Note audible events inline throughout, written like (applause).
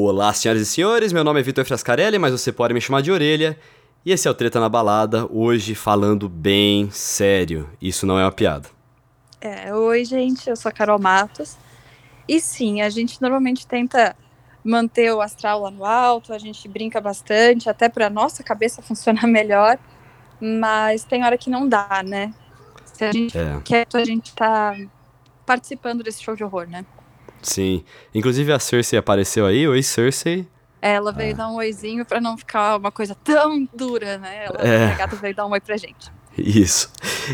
Olá, senhoras e senhores, meu nome é Vitor Frascarelli, mas você pode me chamar de Orelha. E esse é o Treta na Balada, hoje falando bem sério. Isso não é uma piada. É, oi, gente, eu sou a Carol Matos. E sim, a gente normalmente tenta manter o astral lá no alto, a gente brinca bastante, até para nossa cabeça (laughs) funcionar melhor, mas tem hora que não dá, né? Se a gente é. quer, a gente tá participando desse show de horror, né? Sim. Inclusive a Cersei apareceu aí. Oi, Cersei. Ela veio ah. dar um oizinho para não ficar uma coisa tão dura, né? Ela, é. A gata veio dar um oi pra gente. Isso.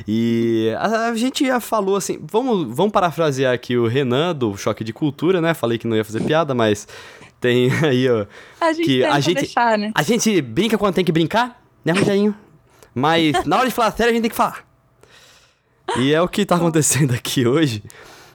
E a, a, gente já falou assim, vamos, vamos parafrasear aqui o Renan do Choque de Cultura, né? Falei que não ia fazer piada, mas tem (laughs) aí, ó. A gente que a gente, deixar, né? A gente brinca quando tem que brincar, né, Rogerinho? Mas na hora de falar sério, a gente tem que falar. E é o que tá acontecendo aqui hoje.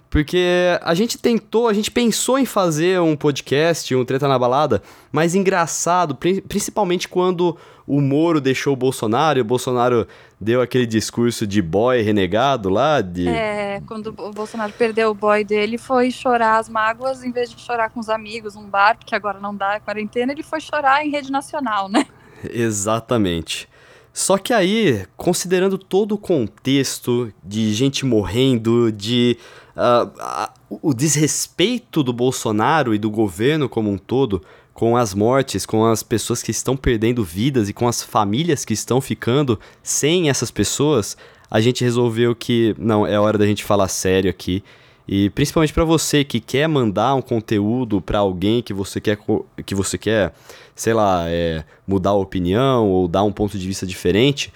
Porque a gente tentou, a gente pensou em fazer um podcast, um Treta na Balada, mas engraçado, principalmente quando o Moro deixou o Bolsonaro e o Bolsonaro deu aquele discurso de boy renegado lá. De... É, quando o Bolsonaro perdeu o boy dele, foi chorar as mágoas, em vez de chorar com os amigos, um bar, porque agora não dá a quarentena, ele foi chorar em rede nacional, né? Exatamente. Só que aí, considerando todo o contexto de gente morrendo, de uh, o desrespeito do Bolsonaro e do governo como um todo com as mortes, com as pessoas que estão perdendo vidas e com as famílias que estão ficando sem essas pessoas, a gente resolveu que não é hora da gente falar sério aqui. E principalmente para você que quer mandar um conteúdo para alguém que você quer que você quer, sei lá, é, mudar a opinião ou dar um ponto de vista diferente,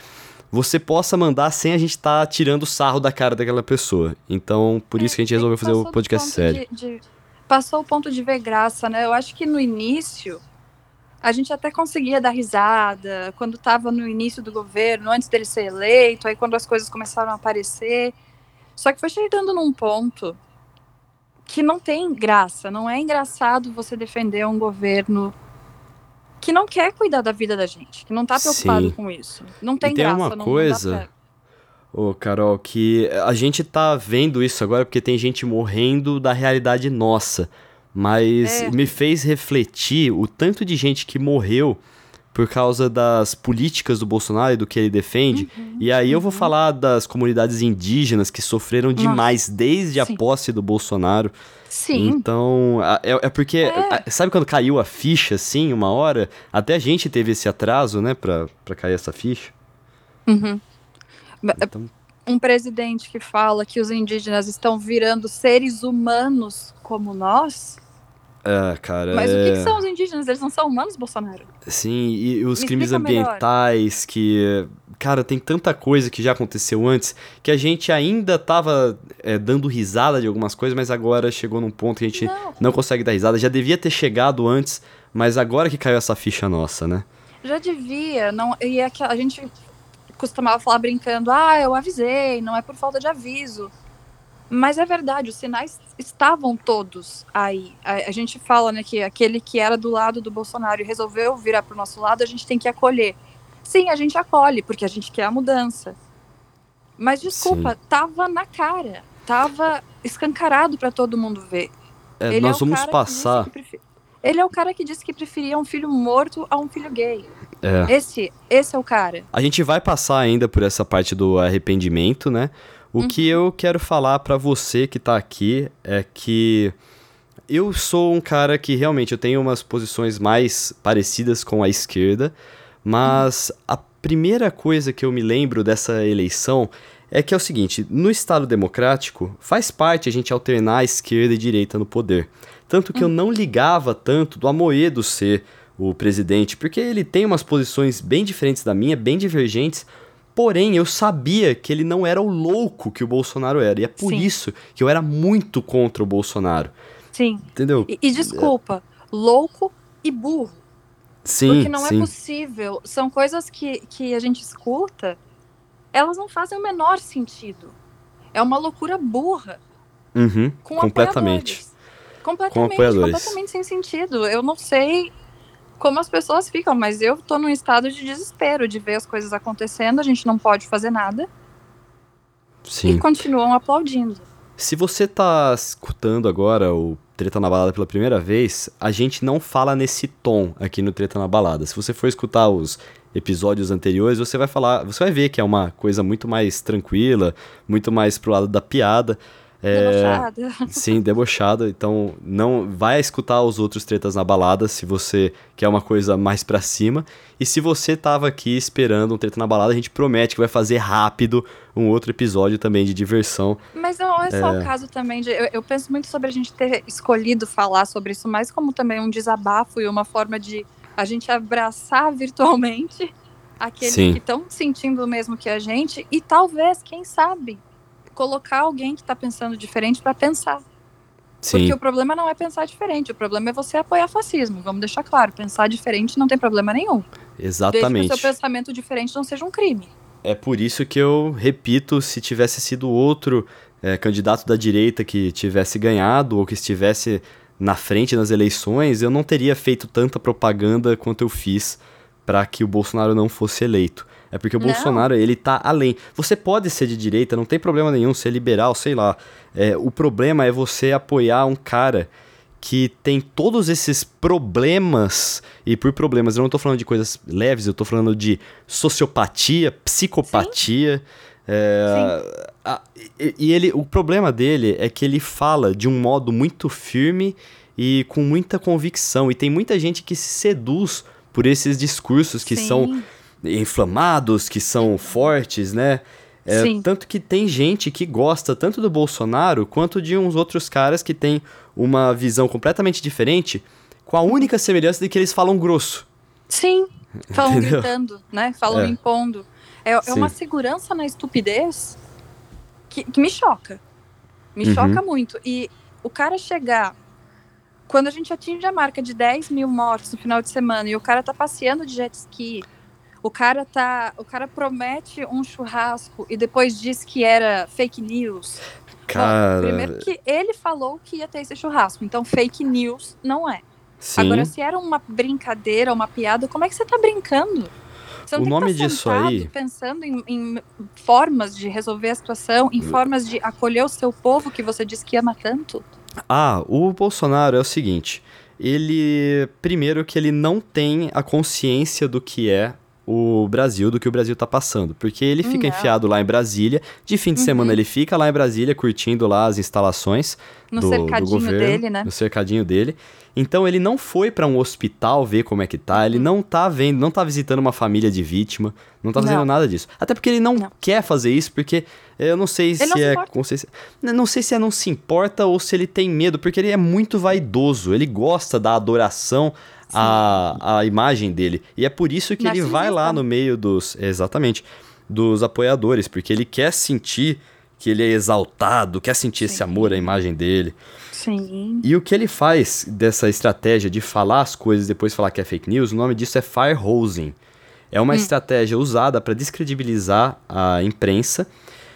você possa mandar sem a gente estar tá tirando sarro da cara daquela pessoa. Então, por isso que a gente é, resolveu fazer o podcast sério. De, de, passou o ponto de ver graça, né? Eu acho que no início a gente até conseguia dar risada quando estava no início do governo, antes dele ser eleito, aí quando as coisas começaram a aparecer. Só que foi chegando num ponto que não tem graça, não é engraçado você defender um governo que não quer cuidar da vida da gente, que não tá preocupado Sim. com isso. Não tem, e tem graça. uma não, coisa, ô oh, Carol, que a gente tá vendo isso agora porque tem gente morrendo da realidade nossa. Mas é. me fez refletir o tanto de gente que morreu por causa das políticas do Bolsonaro e do que ele defende. Uhum, e aí eu vou uhum. falar das comunidades indígenas que sofreram demais Nossa, desde a posse do Bolsonaro. Sim. Então, é, é porque. É. Sabe quando caiu a ficha, assim, uma hora? Até a gente teve esse atraso, né, pra, pra cair essa ficha. Uhum. Então... Um presidente que fala que os indígenas estão virando seres humanos como nós é, cara. Mas é... o que, é são os indígenas? Eles não são humanos, Bolsonaro? Sim, e os Me crimes ambientais melhor. que. Cara, tem tanta coisa que já aconteceu antes que a gente ainda tava é, dando risada de algumas coisas, mas agora chegou num ponto que a gente não. não consegue dar risada. Já devia ter chegado antes, mas agora que caiu essa ficha nossa, né? Já devia. Não, e a, a gente costumava falar brincando: ah, eu avisei, não é por falta de aviso. Mas é verdade, os sinais estavam todos aí. A, a, gente fala né, que aquele que era do lado do Bolsonaro e resolveu virar para o nosso lado, a gente tem que acolher. Sim, a gente acolhe, porque a gente quer a mudança. Mas desculpa, Sim. tava na cara, tava escancarado para todo mundo ver. É, nós é vamos passar. Ele é o cara que disse que preferia um filho morto a um filho gay. É. Esse, esse é o cara. A gente vai passar ainda por essa parte do arrependimento, né? O uhum. que eu quero falar para você que tá aqui é que eu sou um cara que realmente eu tenho umas posições mais parecidas com a esquerda, mas a primeira coisa que eu me lembro dessa eleição é que é o seguinte, no Estado democrático faz parte a gente alternar a esquerda e direita no poder. Tanto que eu não ligava tanto do Amoedo ser o presidente, porque ele tem umas posições bem diferentes da minha, bem divergentes, Porém, eu sabia que ele não era o louco que o Bolsonaro era. E é por Sim. isso que eu era muito contra o Bolsonaro. Sim. Entendeu? E, e desculpa, louco e burro. Sim. Porque não é sim. é possível. São coisas que, que a gente escuta, elas não fazem o menor sentido. É uma loucura burra. Uhum, com completamente. Completamente, com apoiadores. completamente sem sentido. Eu não sei como as pessoas ficam, mas eu tô num estado de desespero de ver as coisas acontecendo, a gente não pode fazer nada. Sim. E continuam aplaudindo. Se você tá escutando agora o Treta na Balada pela primeira vez, a gente não fala nesse tom aqui no Treta na Balada. Se você for escutar os episódios anteriores, você vai falar, você vai ver que é uma coisa muito mais tranquila, muito mais pro lado da piada. É, debochada. Sim, debochada. Então, não vai escutar os outros tretas na balada se você quer uma coisa mais pra cima. E se você tava aqui esperando um treta na balada, a gente promete que vai fazer rápido um outro episódio também de diversão. Mas não é só é... o caso também de. Eu, eu penso muito sobre a gente ter escolhido falar sobre isso, mais como também um desabafo e uma forma de a gente abraçar (laughs) virtualmente aqueles Sim. que estão sentindo o mesmo que a gente e talvez, quem sabe, colocar alguém que está pensando diferente para pensar. Sim. Porque o problema não é pensar diferente, o problema é você apoiar fascismo. Vamos deixar claro, pensar diferente não tem problema nenhum. Exatamente. Desde que o seu pensamento diferente não seja um crime. É por isso que eu repito, se tivesse sido outro é, candidato da direita que tivesse ganhado ou que estivesse na frente nas eleições, eu não teria feito tanta propaganda quanto eu fiz para que o Bolsonaro não fosse eleito. É porque o não. Bolsonaro, ele tá além. Você pode ser de direita, não tem problema nenhum, ser liberal, sei lá. É, o problema é você apoiar um cara que tem todos esses problemas, e por problemas eu não tô falando de coisas leves, eu tô falando de sociopatia, psicopatia. É, a, e, e ele, o problema dele é que ele fala de um modo muito firme e com muita convicção. E tem muita gente que se seduz por esses discursos que Sim. são inflamados, que são fortes, né? É, tanto que tem gente que gosta tanto do Bolsonaro quanto de uns outros caras que têm uma visão completamente diferente, com a única semelhança de que eles falam grosso. Sim, falam Entendeu? gritando, né? Falam é. impondo. É, é uma segurança na estupidez que, que me choca. Me uhum. choca muito. E o cara chegar. Quando a gente atinge a marca de 10 mil mortes no final de semana e o cara tá passeando de jet ski o cara tá, o cara promete um churrasco e depois diz que era fake news. Cara, Bom, primeiro que ele falou que ia ter esse churrasco, então fake news não é. Sim. Agora, se era uma brincadeira, uma piada, como é que você tá brincando? Você não o nome tá disso aí. Pensando em, em, formas de resolver a situação, em formas de acolher o seu povo que você disse que ama tanto? Ah, o Bolsonaro é o seguinte. Ele. Primeiro, que ele não tem a consciência do que é o Brasil do que o Brasil tá passando. Porque ele fica Não. enfiado lá em Brasília, de fim de uhum. semana ele fica lá em Brasília curtindo lá as instalações no do, cercadinho do governo, dele, né? No cercadinho dele. Então ele não foi para um hospital ver como é que tá, ele não tá vendo, não tá visitando uma família de vítima, não tá fazendo não. nada disso. Até porque ele não, não, quer fazer isso, porque eu não sei ele se é consciência. Não sei se é não se importa ou se ele tem medo, porque ele é muito vaidoso, ele gosta da adoração a, a imagem dele. E é por isso que ele vai lá no meio dos. Exatamente. Dos apoiadores, porque ele quer sentir que ele é exaltado, quer sentir Sim. esse amor à imagem dele. Sim. E o que ele faz dessa estratégia de falar as coisas e depois falar que é fake news, o nome disso é firehosing. É uma hum. estratégia usada para descredibilizar a imprensa.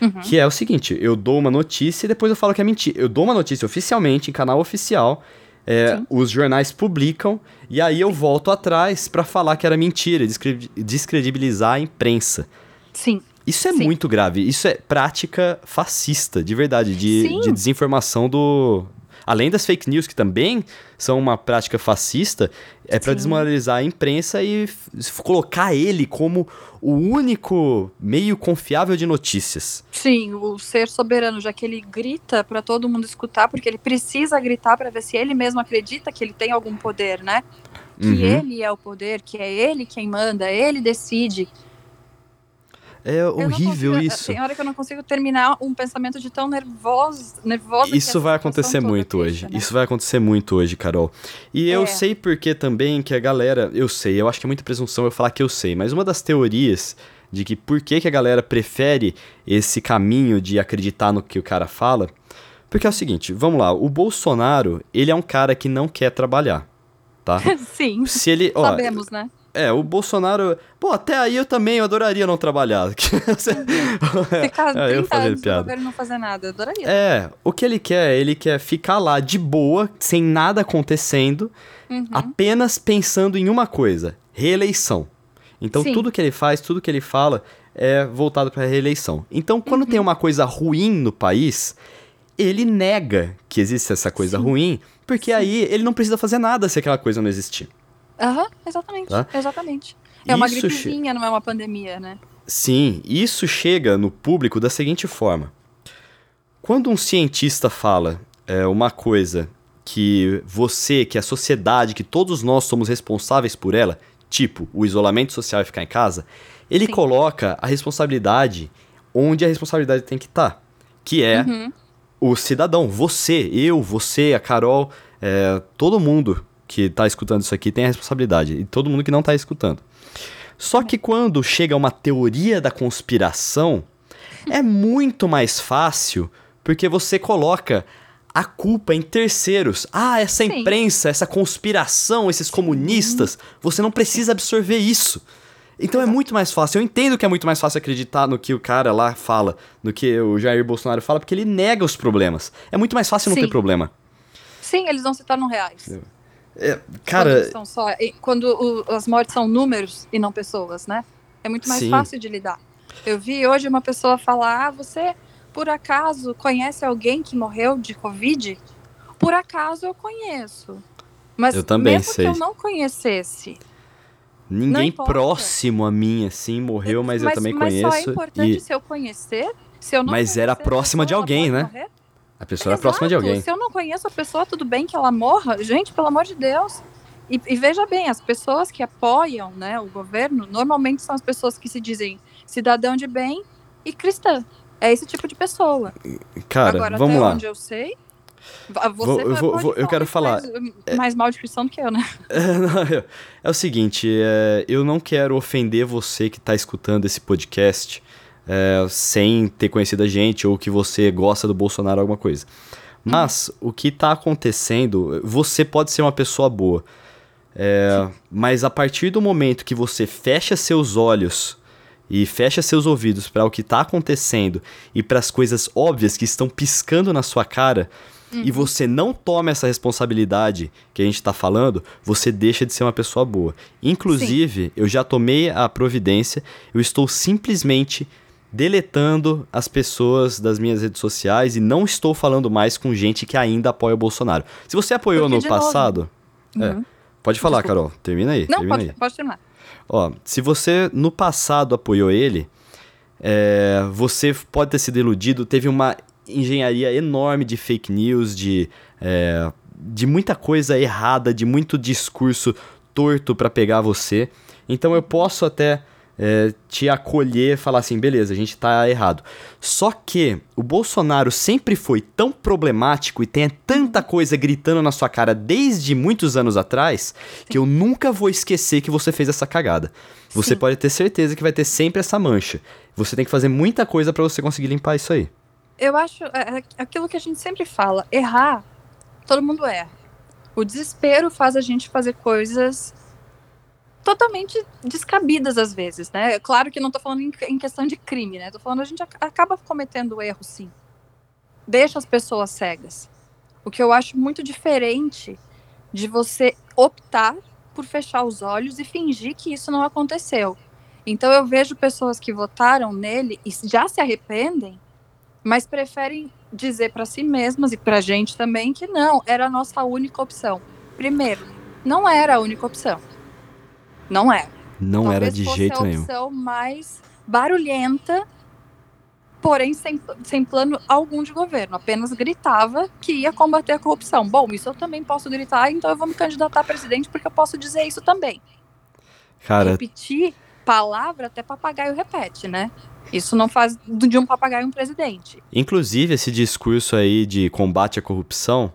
Uhum. Que é o seguinte: eu dou uma notícia e depois eu falo que é mentira. Eu dou uma notícia oficialmente, em canal oficial, é, os jornais publicam e aí eu volto atrás para falar que era mentira, descredibilizar a imprensa. Sim. Isso é Sim. muito grave. Isso é prática fascista, de verdade, de, de desinformação do, além das fake news, que também são uma prática fascista, é para desmoralizar a imprensa e colocar ele como o único meio confiável de notícias. Sim, o ser soberano, já que ele grita para todo mundo escutar, porque ele precisa gritar para ver se ele mesmo acredita que ele tem algum poder, né? Que uhum. ele é o poder, que é ele quem manda, ele decide. É horrível consigo, isso. Tem hora que eu não consigo terminar um pensamento de tão nervoso, nervosa Isso vai acontecer muito hoje. né? Isso vai acontecer muito hoje, Carol. E é. eu sei porque também que a galera, eu sei, eu acho que é muita presunção eu falar que eu sei, mas uma das teorias de que por que, que a galera prefere esse caminho de acreditar no que o cara fala, porque é o seguinte, vamos lá, o Bolsonaro, ele é um cara que não quer trabalhar, tá? (laughs) Sim. Se ele, ó, Sabemos, né? É, o Bolsonaro. Pô, até aí eu também eu adoraria não trabalhar. (laughs) Ficar 30 é, eu anos no governo não fazer nada, eu adoraria. É, o que ele quer, ele quer ficar lá de boa, sem nada acontecendo, uhum. apenas pensando em uma coisa: reeleição. Então Sim. tudo que ele faz, tudo que ele fala é voltado para reeleição. Então, quando uhum. tem uma coisa ruim no país, ele nega que existe essa coisa Sim. ruim, porque Sim. aí ele não precisa fazer nada se aquela coisa não existir. Aham, exatamente, Tá? exatamente. É uma Isso che- gripezinha, não é uma pandemia, né? Sim, isso chega no público da seguinte forma: quando um cientista fala é, uma coisa que você, que a sociedade, que todos nós somos responsáveis por ela, tipo o isolamento social e ficar em casa, ele Sim. coloca a responsabilidade onde a responsabilidade tem que estar, que é Uhum. o cidadão, você, eu, você, a Carol, é, todo mundo que tá escutando isso aqui tem a responsabilidade, e todo mundo que não tá escutando. Só que quando chega uma teoria da conspiração, é muito mais fácil, porque você coloca a culpa em terceiros. Ah, essa Sim. imprensa, essa conspiração, esses comunistas, você não precisa absorver isso. Então é muito mais fácil. Eu entendo que é muito mais fácil acreditar no que o cara lá fala, no que o Jair Bolsonaro fala, porque ele nega os problemas. É muito mais fácil não Sim. ter problema. Sim, eles não se tornam reais. É, Quando, cara, são só, quando o- as mortes são números e não pessoas, né? É muito mais Sim. fácil de lidar. Eu vi hoje uma pessoa falar: ah, você por acaso conhece alguém que morreu de Covid? Por acaso eu conheço. Mas Eu também mesmo sei. que eu não conhecesse. ninguém importa. próximo a mim, assim, morreu, mas, eu também mas conheço. só é importante e se eu conhecer. Se eu não Mas era próxima de alguém, né? morrer? A pessoa era próxima de Exato. alguém. Se eu não conheço a pessoa, tudo bem que ela morra. Gente, pelo amor de Deus. E, e veja bem, as pessoas que apoiam né, o governo, normalmente são as pessoas que se dizem cidadão de bem e cristã. É esse tipo de pessoa. Cara, Agora, vamos até lá. onde eu sei. Vou- eu vou- vou- eu quero falar. Mais, mais mal de cristão do que eu, né? É, não, é- é o seguinte, é, eu não quero ofender você que tá escutando esse podcast é, sem ter conhecido a gente ou que você gosta do Bolsonaro alguma coisa. Mas o que tá acontecendo, você pode ser uma pessoa boa. É, mas a partir do momento que você fecha seus olhos e fecha seus ouvidos para o que tá acontecendo e para as coisas óbvias que estão piscando na sua cara, e você não toma essa responsabilidade que a gente tá falando, você deixa de ser uma pessoa boa. Inclusive, eu já tomei a providência, eu estou simplesmente deletando as pessoas das minhas redes sociais e não estou falando mais com gente que ainda apoia o Bolsonaro. Se você apoiou Porque, no passado, é, Uhum. pode falar, Desculpa. Carol. Termina aí. Não, termina pode, aí. pode terminar. Ó, se você no passado apoiou ele, é, você pode ter sido iludido. Teve uma engenharia enorme de fake news, de, é, de muita coisa errada, de muito discurso torto pra pegar você. Então eu posso até é, te acolher e falar assim, beleza, a gente tá errado. Só que o Bolsonaro sempre foi tão problemático e tem tanta coisa gritando na sua cara desde muitos anos atrás que eu nunca vou esquecer que você fez essa cagada. Você Sim. pode ter certeza que vai ter sempre essa mancha. Você tem que fazer muita coisa pra você conseguir limpar isso aí. Eu acho é, é aquilo que a gente sempre fala, errar, todo mundo erra. O desespero faz a gente fazer coisas totalmente descabidas às vezes, né? Claro que não tô falando em, questão de crime, né? Tô falando a gente ac- acaba cometendo erro, sim. Deixa as pessoas cegas. O que eu acho muito diferente de você optar por fechar os olhos e fingir que isso não aconteceu. Então eu vejo pessoas que votaram nele e já se arrependem mas preferem dizer para si mesmas e para a gente também que não, era a nossa única opção. Primeiro, não era a única opção. Não era. Não Talvez era de jeito a nenhum. opção mais barulhenta, porém sem, sem plano algum de governo. Apenas gritava que ia combater a corrupção. Bom, isso eu também posso gritar, então eu vou me candidatar a presidente porque eu posso dizer isso também. Cara, Repetir palavra até papagaio repete, né? Isso não faz de um papagaio um presidente. Inclusive, esse discurso aí de combate à corrupção,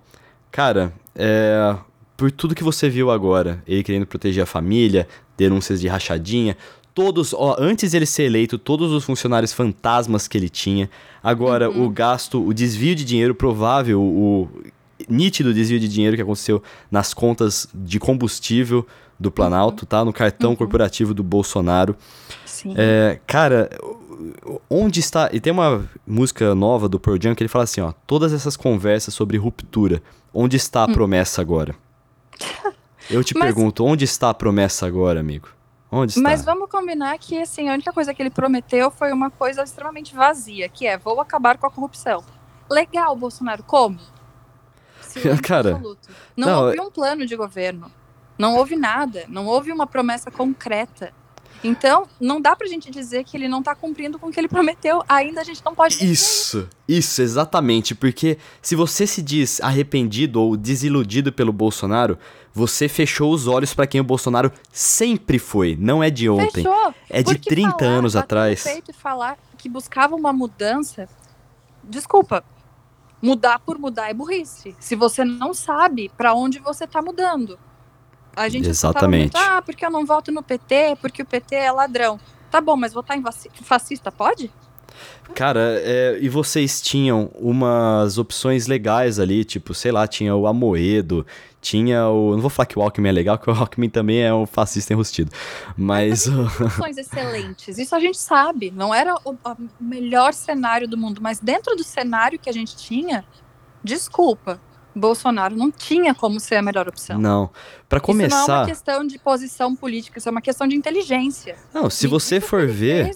cara, é. Por tudo que você viu agora, ele querendo proteger a família, denúncias de rachadinha, todos, ó, antes dele ser eleito, todos os funcionários fantasmas que ele tinha, agora Uhum. o gasto, o desvio de dinheiro provável, o nítido desvio de dinheiro que aconteceu nas contas de combustível do Planalto, tá? No cartão Uhum. corporativo do Bolsonaro. Sim. É, cara, onde está. E tem uma música nova do Pearl Jam que ele fala assim: ó, todas essas conversas sobre ruptura, onde está a promessa agora? (laughs) Eu te. Mas- pergunto, onde está a promessa agora, amigo? Onde está? Mas vamos combinar que assim, a única coisa que ele prometeu foi uma coisa extremamente vazia, que é vou acabar com a corrupção. legal, Bolsonaro. Como? Silêncio (laughs) Cara, absoluto. Não, não houve um plano de governo. Não houve nada. Não houve uma promessa concreta. Então, não dá pra gente dizer que ele não tá cumprindo com o que ele prometeu. Ainda a gente não pode Isso, isso, exatamente. Porque se você se diz arrependido ou desiludido pelo Bolsonaro, você fechou os olhos para quem o Bolsonaro sempre foi. Não é de ontem. Fechou. É de Porque 30 falar, anos atrás. E falar que buscava uma mudança. Desculpa. Mudar por mudar é burrice. Se você não sabe para onde você tá mudando. A gente Exatamente. Muito, ah, porque eu não voto no PT, porque o PT é ladrão. Tá bom, mas votar em fascista pode? Cara, é, e vocês tinham umas opções legais ali, tipo, sei lá, tinha o Amoedo, tinha o. Não vou falar que o Alckmin é legal, porque o Alckmin também é um fascista enrustido. Mas. opções excelentes, isso a gente sabe. Não era o, o melhor cenário do mundo, mas dentro do cenário que a gente tinha, desculpa, Bolsonaro não tinha como ser a melhor opção. Não. Para começar. Isso não é uma questão de posição política, isso é uma questão de inteligência. Não, se você for ver.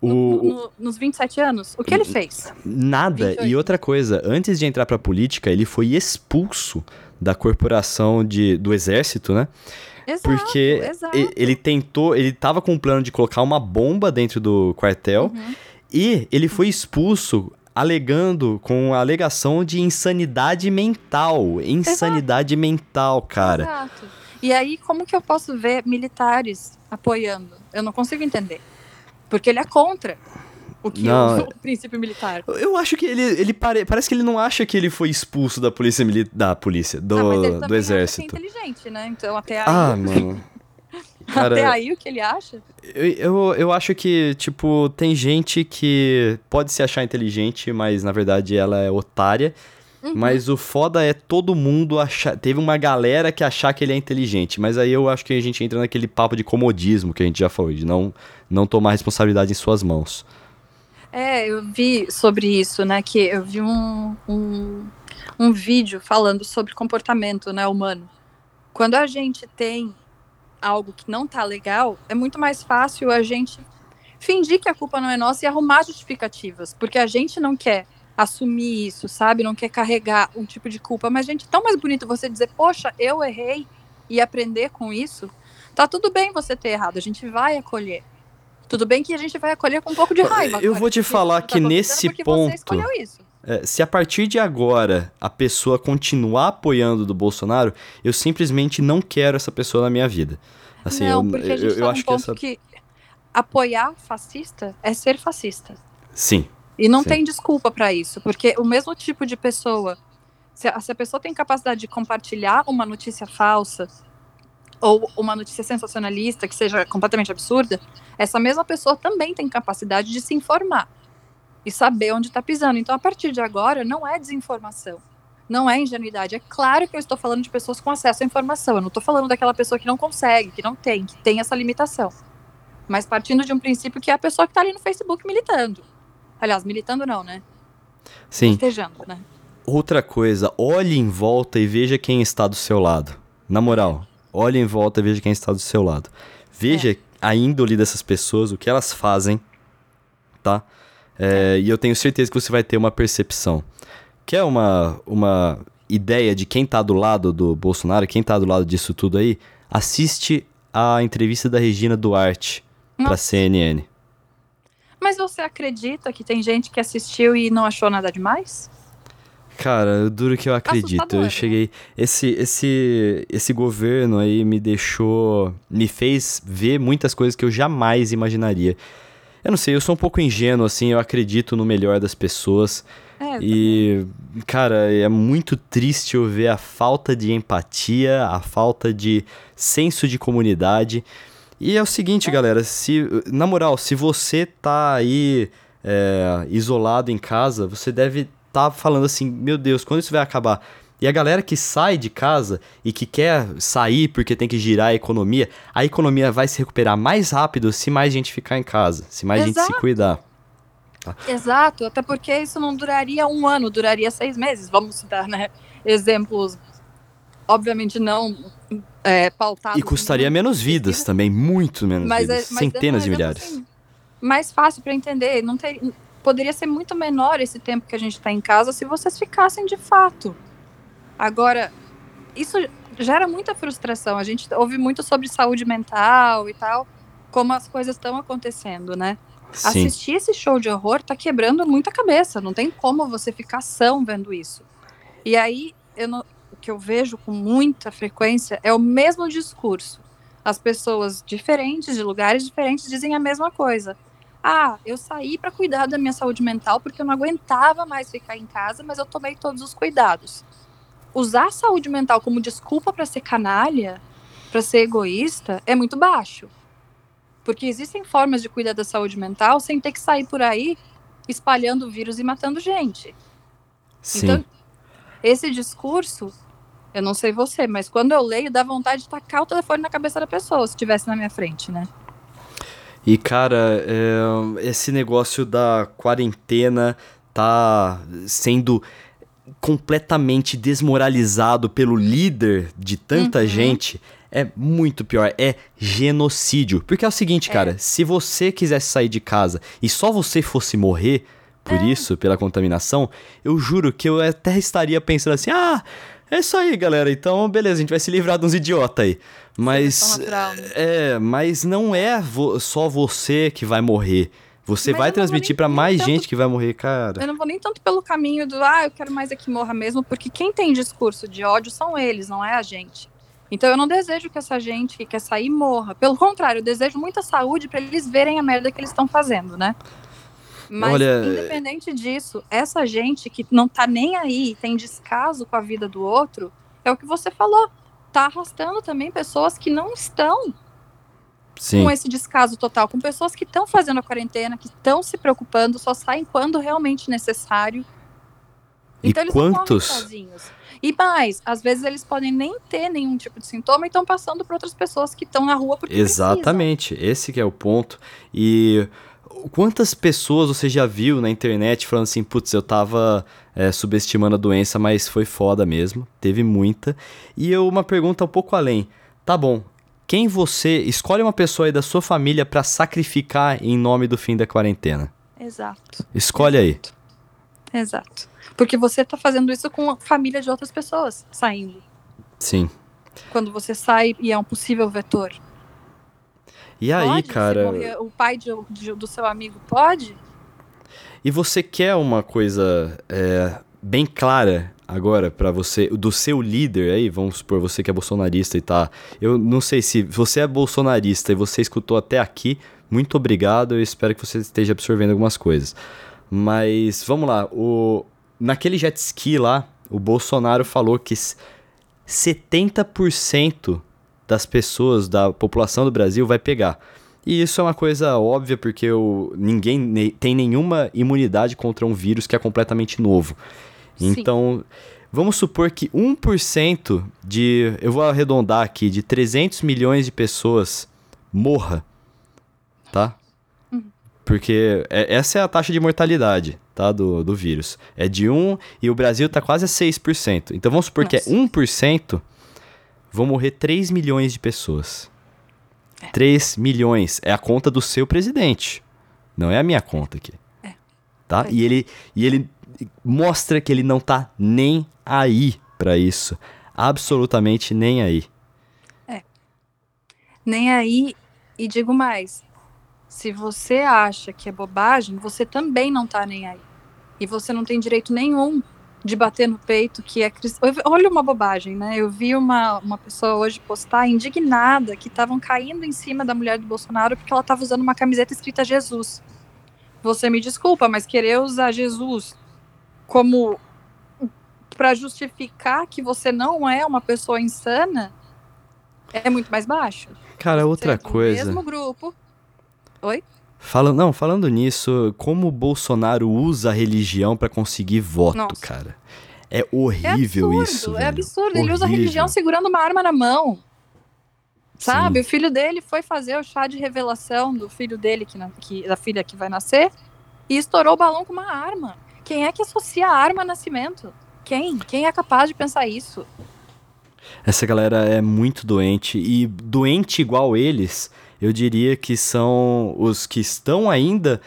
O, no, no, nos 27 anos, o que ele fez? Nada. 28. E outra coisa, antes de entrar pra política, ele foi expulso da corporação de, do exército, né? Exato, Porque exato. ele tentou, ele tava com o plano de colocar uma bomba dentro do quartel Uhum. e ele foi expulso alegando com a alegação de insanidade mental. Insanidade mental, cara. Exato. E aí, como que eu posso ver militares apoiando? Eu não consigo entender. Porque ele é contra o que Não. o, (laughs) o princípio militar. Eu acho que ele, ele pare- parece que ele não acha que ele foi expulso da polícia mili- da polícia, do, ah, mas ele do também acha que é exército. inteligente, né? Então, até aí, Ah, mano. Cara, até aí o que ele acha? Eu, eu, eu acho que, tipo, tem gente que pode se achar inteligente, mas na verdade ela é otária. Uhum. Mas o foda é todo mundo achar. Teve uma galera que achar que ele é inteligente. Mas aí eu acho que a gente entra naquele papo de comodismo que a gente já falou, de não, não tomar responsabilidade em suas mãos. É, eu vi sobre isso, né? Que eu vi um, um, um vídeo falando sobre comportamento né, humano. Quando a gente tem algo que não tá legal, é muito mais fácil a gente fingir que a culpa não é nossa e arrumar justificativas, porque a gente não quer assumir isso, sabe? Não quer carregar um tipo de culpa. Mas, gente, é tão mais bonito você dizer, poxa, eu errei e aprender com isso. Tá tudo bem você ter errado, a gente vai acolher. Tudo bem que a gente vai acolher com um pouco de raiva. Eu agora, vou te falar tá que duvidando nesse ponto- Você escolheu isso. É, se a partir de agora a pessoa continuar apoiando do Bolsonaro, eu simplesmente não quero essa pessoa na minha vida. Assim, não, eu, porque a eu, gente eu tá num acho que essa. que apoiar fascista é ser fascista. Sim. E não Sim. tem desculpa pra isso, porque o mesmo tipo de pessoa, se a, se a pessoa tem capacidade de compartilhar uma notícia falsa ou uma notícia sensacionalista que seja completamente absurda, essa mesma pessoa também tem capacidade de se informar e saber onde está pisando. Então, a partir de agora, não é desinformação, não é ingenuidade. É claro que eu estou falando de pessoas com acesso à informação. Eu não estou falando daquela pessoa que não consegue, que não tem, que tem essa limitação. Mas partindo de um princípio que é a pessoa que está ali no Facebook militando. Aliás, militando não, né? Sim. Estejando, né? Outra coisa, olhe em volta e veja quem está do seu lado. Na moral, olhe em volta e veja quem está do seu lado. Veja a índole dessas pessoas, o que elas fazem, tá? É, e eu tenho certeza que você vai ter uma percepção. Quer uma, uma ideia de quem tá do lado do Bolsonaro, quem tá do lado disso tudo aí? Assiste a entrevista da Regina Duarte pra Nossa. CNN. Mas você acredita que tem gente que assistiu e não achou nada demais? Cara, eu duro que eu acredito. Assustador, Eu né? cheguei. Esse, esse, esse governo aí me deixou. Me fez ver muitas coisas que eu jamais imaginaria. Eu não sei, eu sou um pouco ingênuo, assim, eu acredito no melhor das pessoas. É, E, cara, é muito triste eu ver a falta de empatia, a falta de senso de comunidade. E é o seguinte, galera, se, na moral, se você tá aí é, isolado em casa, você deve tá falando assim, meu Deus, quando isso vai acabar? E a galera que sai de casa e que quer sair porque tem que girar a economia, a economia vai se recuperar mais rápido se mais gente ficar em casa, se mais gente se Exato. cuidar. Exato, até porque isso não duraria um ano, duraria seis meses. Vamos dar né, exemplos, obviamente não é, pautados. E custaria menos vidas também, muito menos mas, é, vidas, mas centenas de milhares. assim, mais fácil para entender. Não ter, poderia ser muito menor esse tempo que a gente está em casa se vocês ficassem de fato. Agora, isso gera muita frustração. A gente ouve muito sobre saúde mental e tal, como as coisas estão acontecendo, né? Sim. Assistir esse show de horror tá quebrando muita cabeça. Não tem como você ficar são vendo isso. E aí, eu não, o que eu vejo com muita frequência é o mesmo discurso. As pessoas diferentes, de lugares diferentes, dizem a mesma coisa. Ah, eu saí para cuidar da minha saúde mental porque eu não aguentava mais ficar em casa, mas eu tomei todos os cuidados usar a saúde mental como desculpa para ser canalha, para ser egoísta, é muito baixo. Porque existem formas de cuidar da saúde mental sem ter que sair por aí espalhando vírus e matando gente. Sim. Então, esse discurso, eu não sei você, mas quando eu leio, dá vontade de tacar o telefone na cabeça da pessoa, se estivesse na minha frente, né? E, cara, é, esse negócio da quarentena tá sendo completamente desmoralizado pelo líder de tanta uhum. gente é muito pior. É genocídio. Porque é o seguinte, é. cara, se você quisesse sair de casa e só você fosse morrer por é. isso, pela contaminação, eu juro que eu até estaria pensando assim: ah, é isso aí, galera. Então, beleza, a gente vai se livrar de uns idiotas aí. Mas. Natural, né? É, mas não é vo só você que vai morrer. Você Mas vai transmitir para mais tanto, gente que vai morrer, cara. Eu não vou nem tanto pelo caminho do, ah, eu quero mais é que morra mesmo, porque quem tem discurso de ódio são eles, não é a gente. Então eu não desejo que essa gente que quer sair morra. Pelo contrário, eu desejo muita saúde para eles verem a merda que eles estão fazendo, né? Mas Olha... independente disso, essa gente que não tá nem aí, tem descaso com a vida do outro, é o que você falou. Tá arrastando também pessoas que não estão Sim. com esse descaso total, com pessoas que estão fazendo a quarentena, que estão se preocupando, só saem quando realmente necessário. Então e eles quantos? sozinhos. E mais, às vezes eles podem nem ter nenhum tipo de sintoma e estão passando para outras pessoas que estão na rua porque Exatamente, precisam. esse que é o ponto. E quantas pessoas você já viu na internet falando assim, putz, eu tava é, subestimando a doença, mas foi foda mesmo, teve muita. E eu, uma pergunta um pouco além, tá bom, quem você escolhe uma pessoa aí da sua família para sacrificar em nome do fim da quarentena? Exato. Escolhe Exato. aí. Exato. Porque você tá fazendo isso com a família de outras pessoas saindo. Sim. Quando você sai e é um possível vetor. E aí, pode cara. Morrer, o pai de, de, do seu amigo pode? E você quer uma coisa é, bem clara agora para você, do seu líder aí, vamos supor você que é bolsonarista e tá. Eu não sei se você é bolsonarista e você escutou até aqui, muito obrigado, eu espero que você esteja absorvendo algumas coisas. Mas vamos lá, o naquele jet ski lá, o Bolsonaro falou que 70% das pessoas da população do Brasil vai pegar. E isso é uma coisa óbvia porque o, ninguém ne, tem nenhuma imunidade contra um vírus que é completamente novo. Então, vamos supor que 1% de, eu vou arredondar aqui, de 300 milhões de pessoas morra, tá? Uhum. Porque é, essa é a taxa de mortalidade, tá, do, do vírus. É de 1 e o Brasil tá quase a 6%. Então vamos supor Nossa. que é 1%, vão morrer 3 milhões de pessoas. É. 3 milhões é a conta do seu presidente. Não é a minha conta aqui. É. Tá? É. E ele e ele mostra que ele não tá nem aí para isso. Absolutamente nem aí. É. Nem aí, e digo mais: se você acha que é bobagem, você também não tá nem aí. E você não tem direito nenhum de bater no peito que é. Olha uma bobagem, né? Eu vi uma, uma pessoa hoje postar indignada que estavam caindo em cima da mulher do Bolsonaro porque ela estava usando uma camiseta escrita Jesus. Você me desculpa, mas querer usar Jesus como para justificar que você não é uma pessoa insana é muito mais baixo. Cara, outra Sendo coisa. mesmo grupo. Oi? Fala, não, falando nisso, como o Bolsonaro usa a religião para conseguir voto, Nossa. cara. É horrível é absurdo, isso. É absurdo. Horrível. Ele usa a religião segurando uma arma na mão. Sabe? Sim. O filho dele foi fazer o chá de revelação do filho dele, que, que, da filha que vai nascer, e estourou o balão com uma arma. Quem é que associa arma a nascimento? Quem? Quem é capaz de pensar isso? Essa galera é muito doente e doente igual eles, eu diria que são os que estão ainda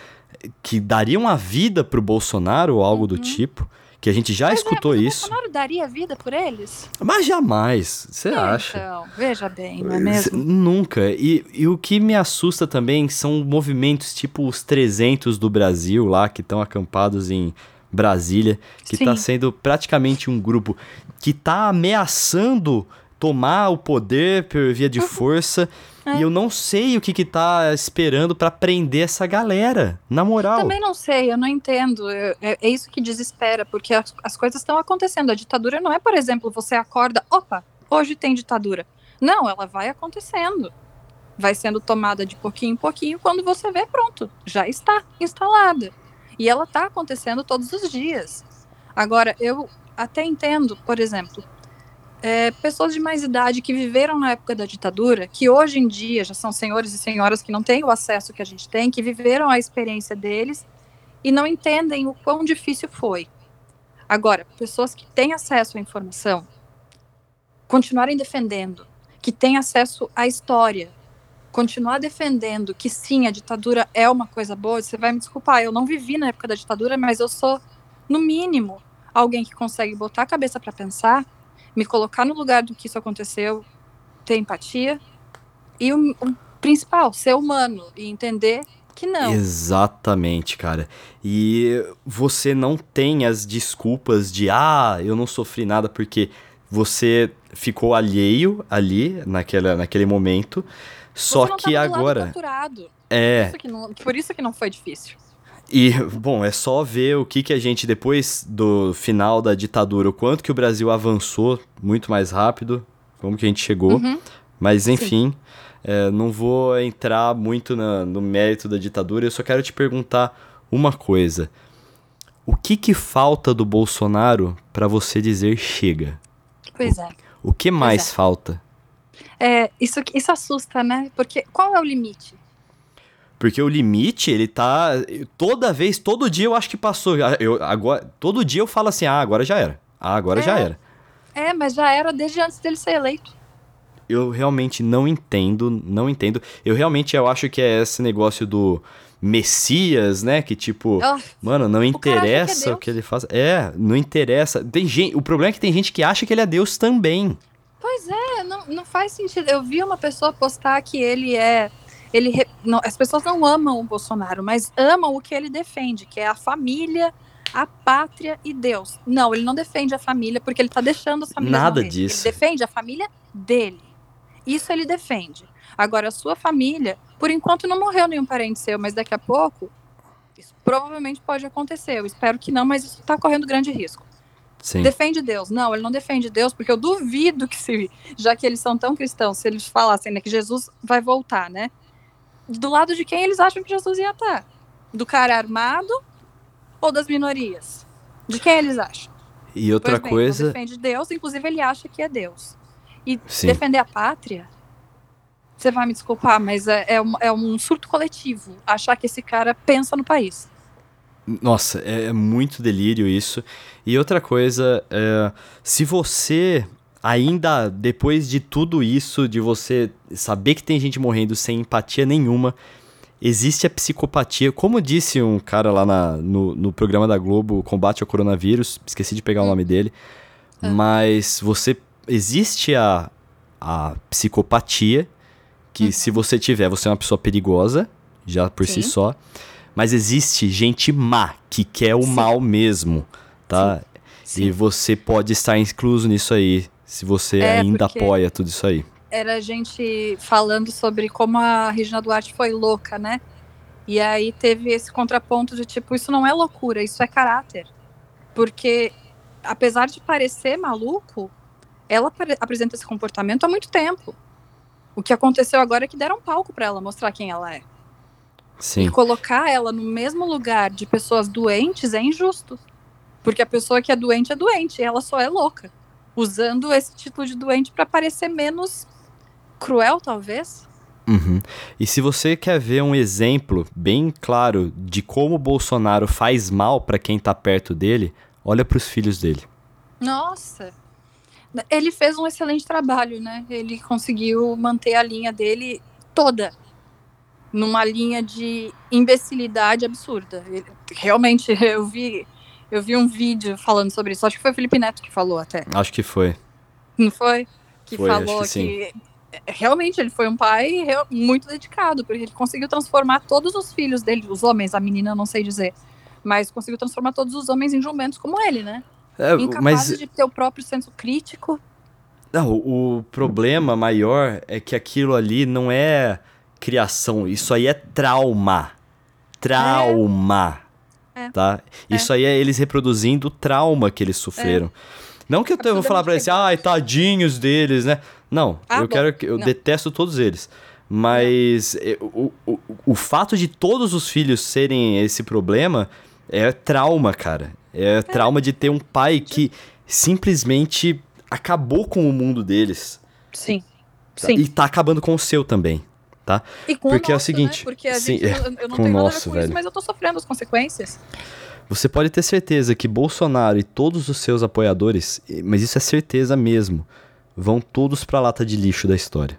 que dariam a vida pro Bolsonaro ou algo Uhum. do tipo. Que a gente já Pois é, escutou mas isso. O Bolsonaro daria vida por eles? Mas jamais. Você É, acha? Então, veja bem, não é mesmo? Nunca. E, e o que me assusta também são movimentos tipo os 300 do Brasil lá, que estão acampados em Brasília, que Sim. tá sendo praticamente um grupo que tá ameaçando tomar o poder por via de força. É. E eu não sei o que que tá esperando pra prender essa galera. Na moral. Também não sei, eu não entendo. Eu- É, é isso que desespera, porque as, as coisas estão acontecendo. A ditadura não é, por exemplo, você acorda, opa, hoje tem ditadura. Não, ela vai acontecendo. Vai sendo tomada de pouquinho em pouquinho, quando você vê, pronto, já está instalada. E ela está acontecendo todos os dias. Agora, eu até entendo, por exemplo, é, pessoas de mais idade que viveram na época da ditadura, que hoje em dia já são senhores e senhoras que não têm o acesso que a gente tem, que viveram a experiência deles e não entendem o quão difícil foi. Agora, pessoas que têm acesso à informação continuarem defendendo, que têm acesso à história, continuar defendendo que sim, a ditadura é uma coisa boa, você vai me desculpar, eu não vivi na época da ditadura, mas eu sou, no mínimo, alguém que consegue botar a cabeça para pensar, me colocar no lugar do que isso aconteceu, ter empatia e o, o principal, ser humano e entender que não. Exatamente, cara. E você não tem as desculpas de ah, eu não sofri nada porque você ficou alheio ali naquela, naquele momento. Só que agora é Por isso que não- por isso que não foi difícil. E bom é só ver o que que a gente depois do final da ditadura o quanto que o Brasil avançou muito mais rápido como que a gente chegou Uhum. Mas enfim, é, não vou entrar muito na- no mérito da ditadura, eu só quero te perguntar uma coisa. O que que falta do Bolsonaro pra você dizer chega? Pois é. O que mais é. falta? É, isso, isso assusta, né? Porque qual é o limite? Porque o limite, ele tá toda vez, todo dia eu acho que passou. Ah, Eu agora, todo dia eu falo assim: "Ah, agora já era. Ah, agora já É. era". É, mas já era desde antes dele ser eleito. eu realmente não entendo, não entendo. Eu realmente eu acho que é esse negócio do Messias, né? Que tipo, Ah, mano, não é interessa o Deus. que ele faz. É, não interessa. Tem gente, o problema é que tem gente que acha que ele é Deus também. Pois é, não, não faz sentido. Eu vi uma pessoa postar que ele é. Ele não, as pessoas não amam o Bolsonaro, mas amam o que ele defende, que é a família, a pátria e Deus. Não, ele não defende a família porque ele tá deixando as famílias Nada morrer. disso. Ele defende a família dele. Isso ele defende. Agora, a sua família, por enquanto não morreu nenhum parente seu, mas daqui a pouco, isso provavelmente pode acontecer. Eu espero que não, mas isso tá correndo grande risco. Sim. Defende Deus. Não, ele não defende Deus, porque eu duvido que se, já que eles são tão cristãos, se eles falassem né, que Jesus vai voltar, né? Do lado de quem eles acham que Jesus ia estar? Do cara armado ou das minorias? De quem eles acham? E outra bem, coisa, Não defende Deus, inclusive ele acha que é Deus. E Sim. defender a pátria, você vai me desculpar, mas é, é, um, é um surto coletivo achar que esse cara pensa no país. Nossa, é é muito delírio isso. E outra coisa, é, se você ainda, depois de tudo isso, de você saber que tem gente morrendo sem empatia nenhuma, existe a psicopatia. Como disse um cara lá na- no, no programa da Globo, Combate ao Coronavírus, esqueci de pegar o nome dele, mas você. Existe a, a psicopatia, que se você tiver, você é uma pessoa perigosa, já por si Sim. só. Mas existe gente má, que quer o Sim. mal mesmo, tá? Sim. E você pode estar incluso nisso aí, se você É, ainda apoia tudo isso aí. era a gente falando sobre como a Regina Duarte foi louca, né? E aí teve esse contraponto de tipo, isso não é loucura, isso é caráter. Porque, apesar de parecer maluco, ela apre- apresenta esse comportamento há muito tempo. O que aconteceu agora é que deram palco para ela mostrar quem ela é. Sim. E colocar ela no mesmo lugar de pessoas doentes é injusto. Porque a pessoa que é doente é doente, e ela só é louca. Usando esse título de doente para parecer menos cruel, talvez. Uhum. E se você quer ver um exemplo bem claro de como o Bolsonaro faz mal pra quem tá perto dele, olha pros filhos dele. Nossa! Ele fez um excelente trabalho, né? Ele conseguiu manter a linha dele toda. numa linha de imbecilidade absurda. Ele, realmente, (laughs) eu vi, eu vi um vídeo falando sobre isso. Acho que foi o Felipe Neto que falou até. Acho que foi. Não foi? Que Foi, falou que que, realmente ele foi um pai muito dedicado, porque ele conseguiu transformar todos os filhos dele, os homens, a menina eu não sei dizer, mas conseguiu transformar todos os homens em jumentos como ele, né? É, Incapazes mas de ter o próprio senso crítico. não, o problema maior é que aquilo ali não é criação, isso aí é trauma. Trauma. É. Tá? Isso aí é eles reproduzindo o trauma que eles sofreram. Não que eu, eu vou falar pra eles assim, ai, tadinhos deles, né? Não, Ah, eu bom. quero que eu Não. detesto todos eles. Mas o, o, o fato de todos os filhos serem esse problema é trauma, cara. É trauma de ter um pai que simplesmente acabou com o mundo deles. Sim. tá? Sim. E tá acabando com o seu também, tá? E com Porque é o nosso, seguinte, né? Porque a sim, gente, é, eu, eu não com o tenho nosso, com velho. isso, mas eu tô sofrendo as consequências. Você pode ter certeza que Bolsonaro e todos os seus apoiadores, mas isso é certeza mesmo, vão todos pra lata de lixo da história.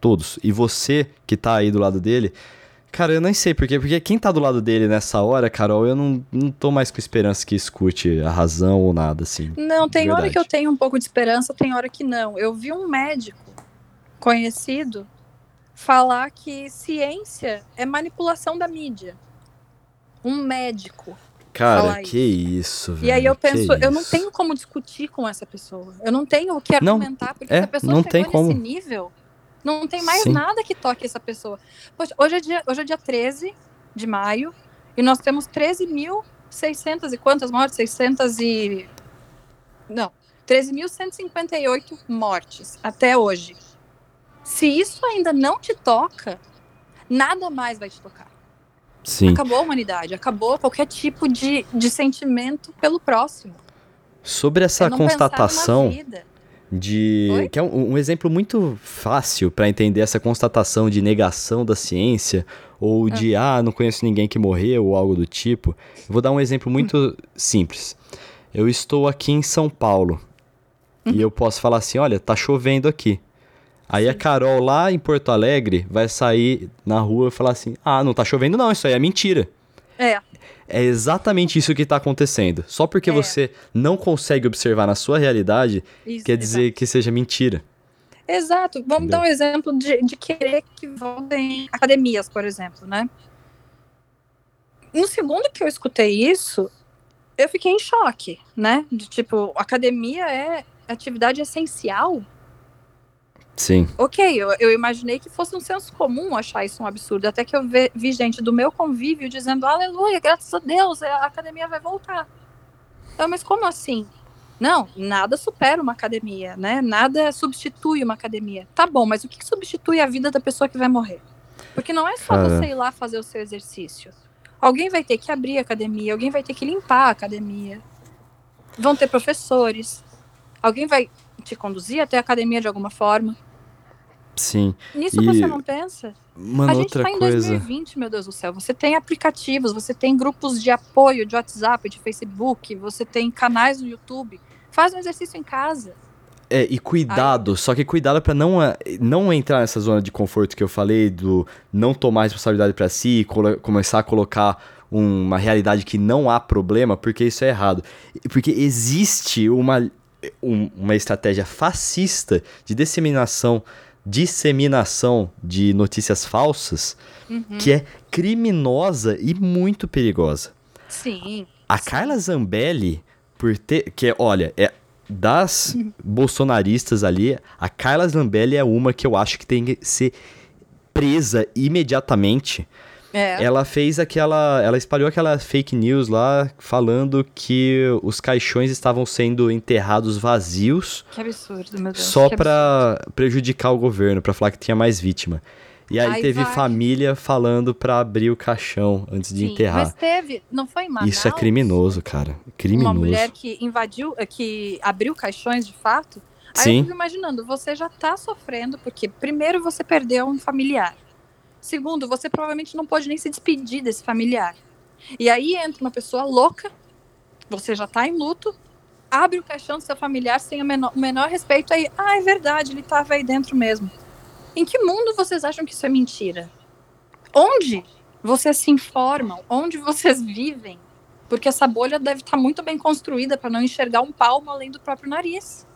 Todos. E você que tá aí do lado dele, cara, eu nem sei porquê, porque quem tá do lado dele nessa hora, Carol, eu não, não tô mais com esperança que escute a razão ou nada assim. Não, tem hora Verdade. que eu tenho um pouco de esperança, tem hora que não. Eu vi um médico conhecido falar que ciência é manipulação da mídia. Um médico. Cara, que isso, velho. E aí eu penso, eu não tenho como discutir com essa pessoa. Eu não tenho o que Não, argumentar, porque é, se a pessoa não chegou tem nesse como. nível, não tem mais Sim. nada que toque essa pessoa. Poxa, hoje é dia, hoje é dia 13 de maio e nós temos 13.600 e quantas mortes? 600 e... Não, 13.158 mortes até hoje. Se isso ainda não te toca, nada mais vai te tocar. Sim. Acabou a humanidade, acabou qualquer tipo de, de sentimento pelo próximo. Sobre essa constatação, de Oi? que é um, um exemplo muito fácil para entender essa constatação de negação da ciência ou de ah, não conheço ninguém que morreu ou algo do tipo. Vou dar um exemplo muito simples. Eu estou aqui em São Paulo e eu posso falar assim, olha, tá chovendo aqui. Aí a. Carol lá em Porto Alegre vai sair na rua e falar assim: "Ah, não tá chovendo não, isso aí é mentira". É, É exatamente isso que está acontecendo. Só porque É. você não consegue observar na sua realidade, isso, quer dizer que seja mentira. Exato. Vamos Entendeu? dar um exemplo de, de querer que voltem academias, por exemplo, né? No segundo que eu escutei isso, eu fiquei em choque, né? De tipo, academia é atividade essencial. Sim. Ok, eu, eu imaginei que fosse um senso comum achar isso um absurdo. Até que eu ve- vi gente do meu convívio dizendo, aleluia, graças a Deus, a academia vai voltar. Então, mas como assim? Não, nada supera uma academia, né? Nada substitui uma academia. Tá bom, mas o que que substitui a vida da pessoa que vai morrer? Porque não é só Cara. você ir lá fazer o seu exercício. Alguém vai ter que abrir a academia, alguém vai ter que limpar a academia. Vão ter professores. Alguém vai te conduzir até a academia de alguma forma. Sim. Nisso E- você não pensa? Mano, a gente outra tá em coisa. 2020, meu Deus do céu. Você tem aplicativos, você tem grupos de apoio de WhatsApp, de Facebook, você tem canais no YouTube. Faz um exercício em casa. É, e cuidado, só que cuidado pra não, eh, não entrar nessa zona de conforto que eu falei, do não tomar responsabilidade pra si e começar a colocar uma realidade que não há problema, porque isso é errado. Porque existe uma, um- uma estratégia fascista de disseminação, disseminação de notícias falsas Uhum. que é criminosa e muito perigosa. Sim. A Sim. Carla Zambelli, por ter. Que, olha, é das (laughs) bolsonaristas ali, a Carla Zambelli é uma que eu acho que tem que ser presa imediatamente. É. Ela fez aquela. Ela espalhou aquela fake news lá falando que os caixões estavam sendo enterrados vazios Que absurdo, meu Deus. só pra prejudicar o governo, pra falar que tinha mais vítima. E aí teve vai. família falando pra abrir o caixão antes de Sim, enterrar. Mas teve, não foi em Manaus? Isso é criminoso, cara. Criminoso. Uma mulher que invadiu, que abriu caixões de fato. Aí eu Sim. fico imaginando, você já tá sofrendo, porque primeiro você perdeu um familiar. Segundo, você provavelmente não pode nem se despedir desse familiar. E aí entra uma pessoa louca, você já tá em luto, abre o caixão do seu familiar sem o menor, o menor respeito aí. Ah, é verdade, ele tava aí dentro mesmo. Em que mundo vocês acham que isso é mentira? onde vocês se informam? Onde vocês vivem? Porque essa bolha deve estar muito bem construída para não enxergar um palmo além do próprio nariz.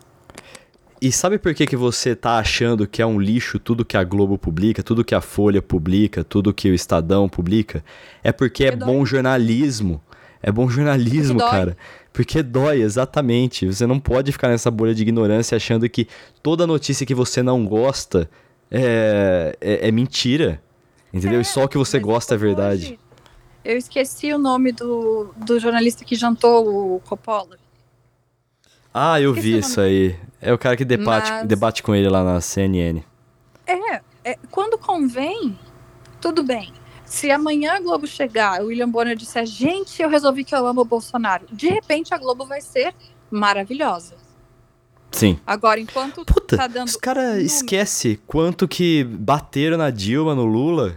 E sabe por que, que você tá achando que é um lixo tudo que a Globo publica, tudo que a Folha publica, tudo que o Estadão publica? É porque, é bom jornalismo. É bom jornalismo, porque cara. Porque dói, exatamente. Você não pode ficar nessa bolha de ignorância achando que toda notícia que você não gosta é, é, é mentira. Entendeu? É, e só o que você gosta é verdade. Hoje, eu esqueci o nome do, do jornalista que jantou o Coppola. Ah, eu vi isso aí. É o cara que debate, Mas... debate com ele lá na CNN. É, é, quando convém, tudo bem. Se amanhã a Globo chegar, o William Bonner disser, gente, eu resolvi que eu amo o Bolsonaro, de repente a Globo vai ser maravilhosa. Sim. Agora, enquanto Puta, tá dando. Os caras esquece quanto que bateram na Dilma, no Lula.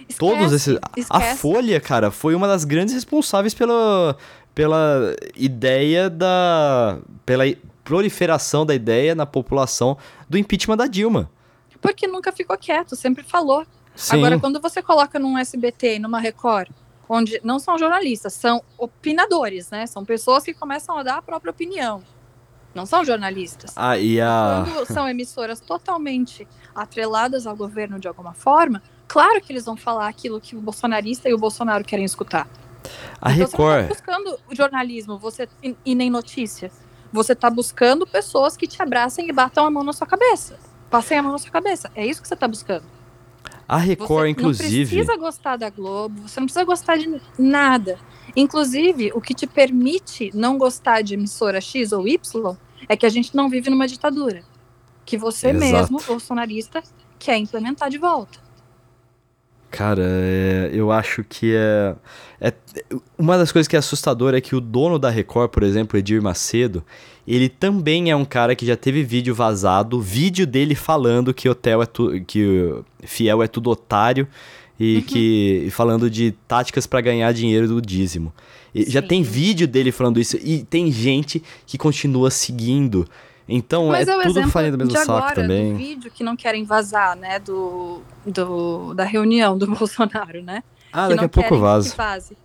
Esquece, Todos esses. Esquece. A Folha, cara, foi uma das grandes responsáveis pela, pela ideia da. pela proliferação da ideia na população do impeachment da Dilma. Porque nunca ficou quieto, sempre falou. Sim. Agora, quando você coloca num SBT e numa Record, onde não são jornalistas, são opinadores, né? São pessoas que começam a dar a própria opinião. Não são jornalistas. Ah, e a... Quando são emissoras totalmente atreladas ao governo de alguma forma, claro que eles vão falar aquilo que o bolsonarista e o Bolsonaro querem escutar. A então, Record. Você não tá buscando jornalismo você, e, e nem notícia. Você está buscando pessoas que te abracem e batam a mão na sua cabeça. Passem a mão na sua cabeça. É isso que você está buscando. A Record, você inclusive. Não precisa gostar da Globo, você não precisa gostar de nada. Inclusive, o que te permite não gostar de emissora X ou Y é que a gente não vive numa ditadura. Que você Exato. mesmo, bolsonarista, quer implementar de volta. Cara, é, eu acho que é, é. Uma das coisas que é assustadora é que o dono da Record, por exemplo, Edir Macedo, ele também é um cara que já teve vídeo vazado, vídeo dele falando que hotel é tu, que fiel é tudo otário e uhum. que falando de táticas para ganhar dinheiro do dízimo. Já tem vídeo dele falando isso e tem gente que continua seguindo. Então Mas é, é tudo farinha do mesmo de saco agora, também. Do vídeo que não querem vazar, né, do, do da reunião do (laughs) Bolsonaro, né? Ah, que daqui a pouco vaza. vaze.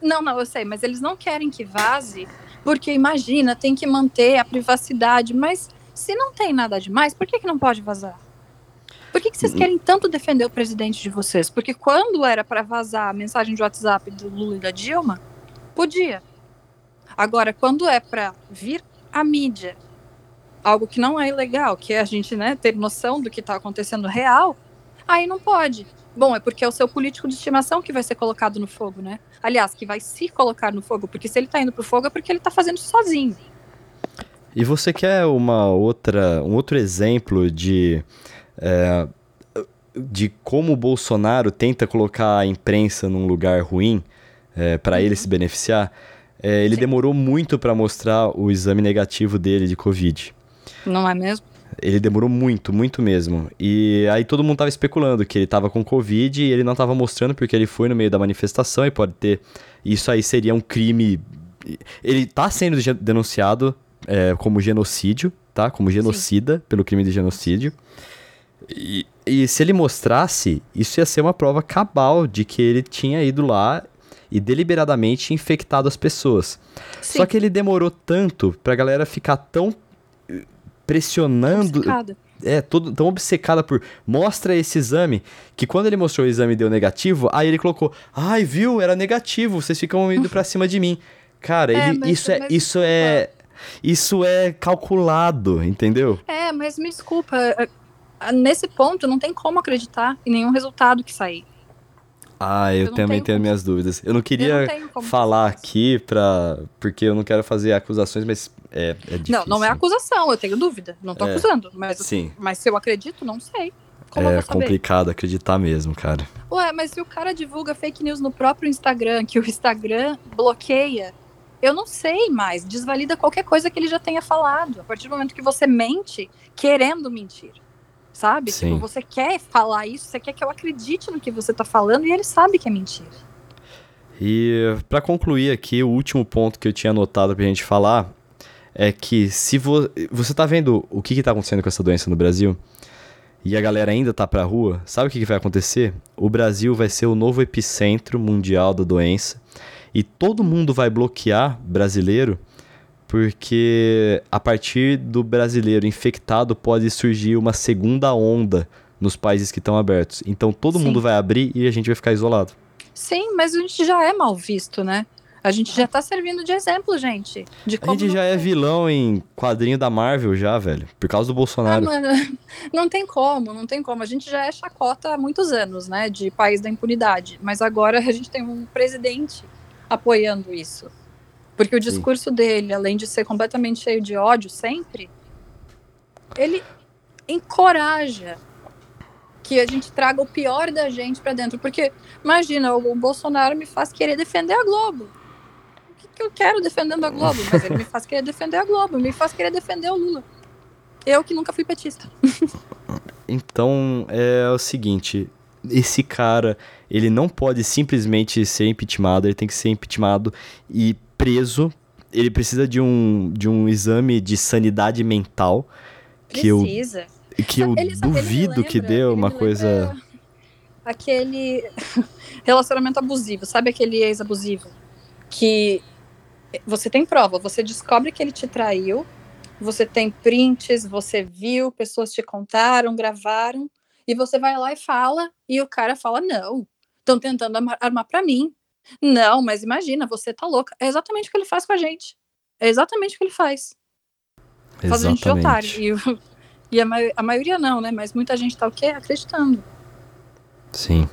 Não, não, eu sei, mas eles não querem que vaze, porque imagina, tem que manter a privacidade, mas se não tem nada demais, por que, que não pode vazar? Por que, que vocês querem tanto defender o presidente de vocês? Porque quando era para vazar a mensagem de WhatsApp do Lula e da Dilma, podia. Agora, quando é para vir a mídia algo que não é ilegal, que é a gente né, ter noção do que está acontecendo real, aí não pode. Bom, é porque é o seu político de estimação que vai ser colocado no fogo, né? Aliás, que vai se colocar no fogo, porque se ele está indo pro fogo é porque ele está fazendo isso sozinho. E você quer uma outra, um outro exemplo de, é, de como o Bolsonaro tenta colocar a imprensa num lugar ruim é, para uhum. ele se beneficiar? É, ele Sim. demorou muito para mostrar o exame negativo dele de Covid. Não é mesmo? Ele demorou muito, muito mesmo. E aí todo mundo tava especulando que ele tava com Covid e ele não tava mostrando porque ele foi no meio da manifestação e pode ter. Isso aí seria um crime. Ele tá sendo denunciado é, como genocídio, tá? Como genocida Sim. pelo crime de genocídio. E, e se ele mostrasse, isso ia ser uma prova cabal de que ele tinha ido lá e deliberadamente infectado as pessoas. Sim. Só que ele demorou tanto pra galera ficar tão pressionando. É, todo, tão obcecada por mostra esse exame, que quando ele mostrou o exame e deu negativo, aí ele colocou, ai, viu, era negativo, vocês ficam indo pra cima de mim. Cara, é, ele, isso, é, isso é. Isso é calculado, entendeu? É, mas me desculpa. Nesse ponto, não tem como acreditar em nenhum resultado que sair. Ah, eu, eu também tenho, tenho minhas dúvidas. Eu não queria não falar aqui pra. Porque eu não quero fazer acusações, mas é, é difícil. Não, não é acusação, eu tenho dúvida. Não tô é, acusando. Mas, sim. mas se eu acredito, não sei. Como é complicado acreditar mesmo, cara. Ué, mas se o cara divulga fake news no próprio Instagram, que o Instagram bloqueia, eu não sei mais. Desvalida qualquer coisa que ele já tenha falado. A partir do momento que você mente, querendo mentir sabe? Tipo, Sim. Tipo, você quer falar isso, você quer que eu acredite no que você tá falando e ele sabe que é mentira. E para concluir aqui, o último ponto que eu tinha anotado pra gente falar é que se vo você tá vendo o que, que tá acontecendo com essa doença no Brasil, e a galera ainda tá pra rua, sabe o que, que vai acontecer? O Brasil vai ser o novo epicentro mundial da doença e todo mundo vai bloquear brasileiro porque a partir do brasileiro infectado pode surgir uma segunda onda nos países que estão abertos. Então todo Sim. mundo vai abrir e a gente vai ficar isolado. Sim, mas a gente já é mal visto, né? A gente já tá servindo de exemplo, gente. De a gente já é vilão em quadrinho da Marvel, já, velho. Por causa do Bolsonaro. Ah, mano, (laughs) não tem como, não tem como. A gente já é chacota há muitos anos, né? De país da impunidade. Mas agora a gente tem um presidente apoiando isso. Porque o discurso Sim. dele, além de ser completamente cheio de ódio sempre, ele encoraja que a gente traga o pior da gente para dentro. Porque, imagina, o Bolsonaro me faz querer defender a Globo. O que, que eu quero defendendo a Globo? (laughs) Mas ele me faz querer defender a Globo, me faz querer defender o Lula. Eu que nunca fui petista. (laughs) então, é o seguinte, esse cara, ele não pode simplesmente ser impeachmentado, ele tem que ser impeachmentado e preso. Ele precisa de um, de um exame de sanidade mental. Precisa. Que eu, que eu ele, duvido lembra, que dê uma coisa. Aquele (laughs) relacionamento abusivo, sabe aquele ex-abusivo? Que você tem prova, você descobre que ele te traiu, você tem prints, você viu, pessoas te contaram, gravaram, e você vai lá e fala, e o cara fala: não, estão tentando armar para mim. Não, mas imagina, você tá louca. É exatamente o que ele faz com a gente. É exatamente o que ele faz. Exatamente. Faz a gente de otário. E, e a, a, maioria não, né? Mas muita gente tá o quê? Acreditando. Sim.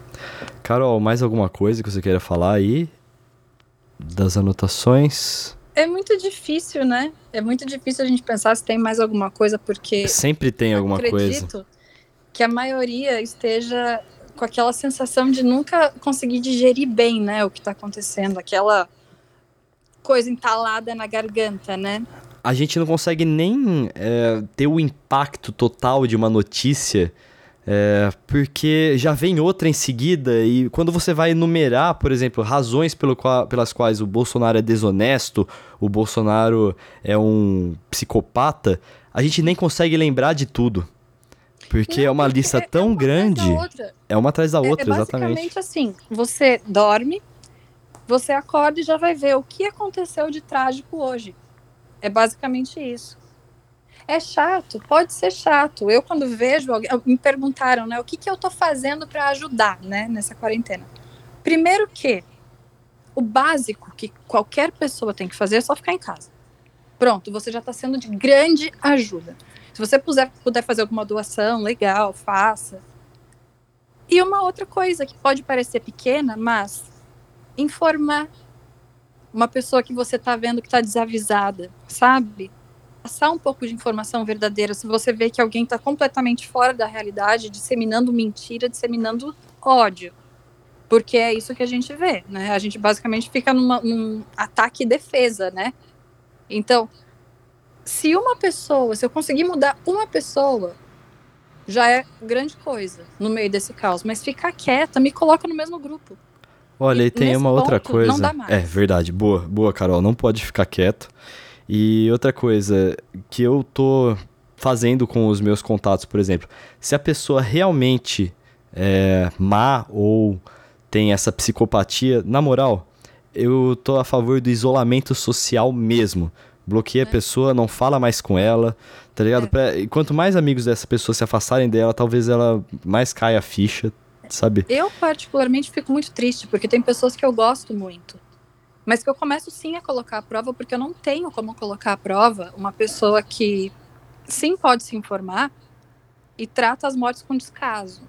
Carol, mais alguma coisa que você queira falar aí? Das anotações? É muito difícil, né? É muito difícil a gente pensar se tem mais alguma coisa, porque. Sempre tem alguma acredito coisa. que a maioria esteja com aquela sensação de nunca conseguir digerir bem, né, o que está acontecendo, aquela coisa entalada na garganta, né? A gente não consegue nem é, ter o impacto total de uma notícia, é, porque já vem outra em seguida, e quando você vai enumerar, por exemplo, razões pelo qual, pelas quais o Bolsonaro é desonesto, o Bolsonaro é um psicopata, a gente nem consegue lembrar de tudo. Porque não, é uma lista é, tão é grande. É uma atrás da outra, é, é exatamente. assim: você dorme, você acorda e já vai ver o que aconteceu de trágico hoje. É basicamente isso. É chato, pode ser chato. Eu, quando vejo alguém, me perguntaram, né, o que, que eu tô fazendo para ajudar, né, nessa quarentena. Primeiro que o básico que qualquer pessoa tem que fazer é só ficar em casa. Pronto, você já está sendo de grande ajuda. Se você puder, puder fazer alguma doação, legal, faça. E uma outra coisa que pode parecer pequena, mas informar uma pessoa que você está vendo que está desavisada, sabe? Passar um pouco de informação verdadeira. Se você vê que alguém está completamente fora da realidade, disseminando mentira, disseminando ódio. Porque é isso que a gente vê, né? A gente basicamente fica numa, num ataque e defesa, né? Então, se uma pessoa, se eu conseguir mudar uma pessoa, já é grande coisa no meio desse caos. Mas ficar quieta me coloca no mesmo grupo. Olha, e tem uma outra coisa. Não dá mais. É verdade, boa, boa, Carol. Não pode ficar quieto. E outra coisa que eu tô fazendo com os meus contatos, por exemplo, se a pessoa realmente é má ou tem essa psicopatia, na moral, eu tô a favor do isolamento social mesmo. Bloqueia é. a pessoa, não fala mais com ela, tá ligado? É. Quanto mais amigos dessa pessoa se afastarem dela, talvez ela mais caia a ficha, sabe? Eu, particularmente, fico muito triste, porque tem pessoas que eu gosto muito. Mas que eu começo sim a colocar a prova, porque eu não tenho como colocar a prova uma pessoa que sim pode se informar e trata as mortes com descaso.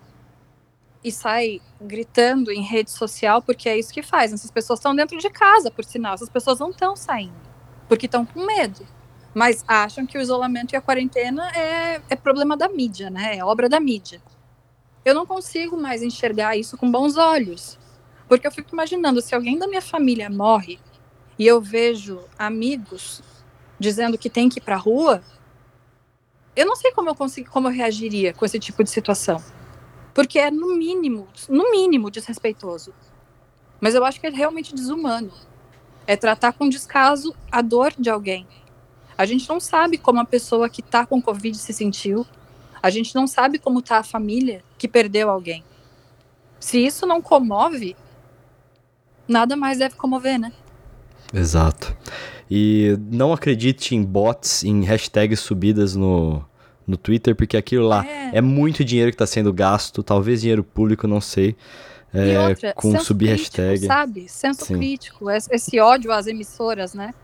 E sai gritando em rede social, porque é isso que faz. Essas pessoas estão dentro de casa, por sinal. Essas pessoas não estão saindo porque estão com medo. Mas acham que o isolamento e a quarentena é, é problema da mídia, né? É obra da mídia. Eu não consigo mais enxergar isso com bons olhos. Porque eu fico imaginando, se alguém da minha família morre e eu vejo amigos dizendo que tem que ir para a rua, eu não sei como eu consigo, como eu reagiria com esse tipo de situação. Porque é no mínimo, no mínimo desrespeitoso. Mas eu acho que é realmente desumano é tratar com descaso a dor de alguém. A gente não sabe como a pessoa que está com Covid se sentiu. A gente não sabe como tá a família que perdeu alguém. Se isso não comove, nada mais deve comover, né? Exato. E não acredite em bots, em hashtags subidas no, no Twitter, porque aquilo lá é, é muito dinheiro que está sendo gasto, talvez dinheiro público, não sei. É, outra, com subir crítico, hashtag. Sabe? Senso Sim. crítico, esse ódio às emissoras, né?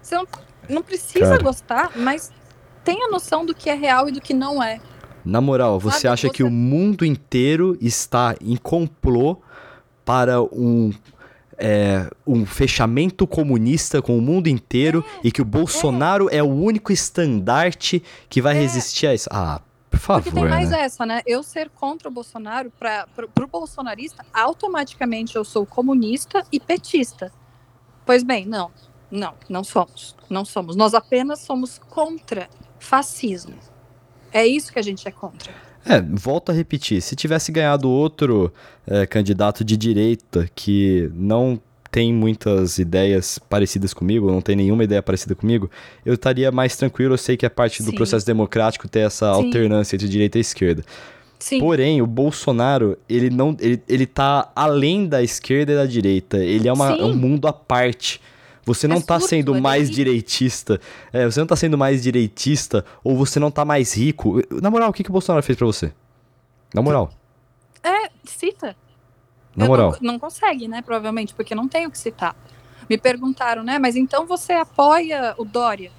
Você não, não precisa Cara. gostar, mas tenha noção do que é real e do que não é. Na moral, você Sabe, acha você... que o mundo inteiro está em complô para um é, um fechamento comunista com o mundo inteiro é, e que o Bolsonaro é. é. o único estandarte que vai é. resistir a isso. Ah, por favor. Porque tem mais né? essa, né? Eu ser contra o Bolsonaro, para o bolsonarista, automaticamente eu sou comunista e petista. Pois bem, não. Não, não somos. Não somos. Nós apenas somos contra fascismo. É isso que a gente é contra. É, volto a repetir. Se tivesse ganhado outro é, candidato de direita que não tem muitas ideias parecidas comigo, não tem nenhuma ideia parecida comigo, eu estaria mais tranquilo. Eu sei que é parte Sim. do processo democrático ter essa Sim. alternância entre direita e esquerda. Sim. Porém, o Bolsonaro, ele não. Ele, ele tá além da esquerda e da direita. Ele é, uma, é um mundo à parte. Você não é tá sendo é mais direitista. É, você não tá sendo mais direitista ou você não tá mais rico. Na moral, o que, que o Bolsonaro fez para você? Na moral. É, cita. Na Eu moral. Não, não, consegue, né? Provavelmente, porque não tem o que citar. Me perguntaram, né? Mas então você apoia o Dória?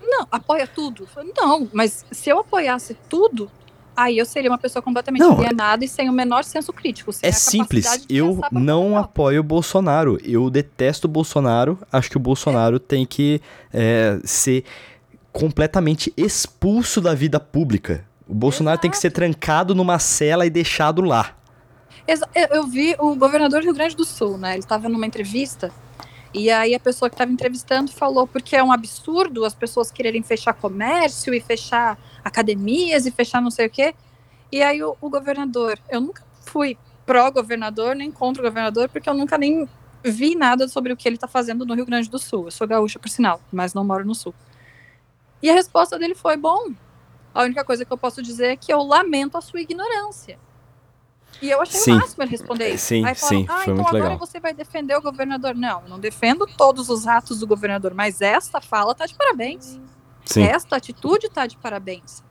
não, apoia tudo? não, mas se eu apoiasse tudo, aí eu seria uma pessoa completamente não, alienada e sem o menor senso crítico. É simples. Eu não apoio o Bolsonaro. Eu detesto o Bolsonaro. Acho que o Bolsonaro é. tem que é, ser completamente expulso da vida pública. O Bolsonaro Exato. tem que ser trancado numa cela e deixado lá. Eu vi o governador do Rio Grande do Sul, né? Ele estava numa entrevista e aí a pessoa que estava entrevistando falou porque é um absurdo as pessoas quererem fechar comércio e fechar academias e fechar não sei o quê. E aí o, o governador, eu nunca fui pró-governador nem contra o governador, porque eu nunca nem vi nada sobre o que ele está fazendo no Rio Grande do Sul. Eu sou gaúcha, por sinal, mas não moro no Sul. E a resposta dele foi: bom, a única coisa que eu posso dizer é que eu lamento a sua ignorância. E eu achei sim. o máximo ele responder isso. Sim, Aí sim, ah, então agora legal. você vai defender o governador. Não, não defendo todos os atos do governador, mas esta fala tá de parabéns. Sim. Esta atitude tá de parabéns.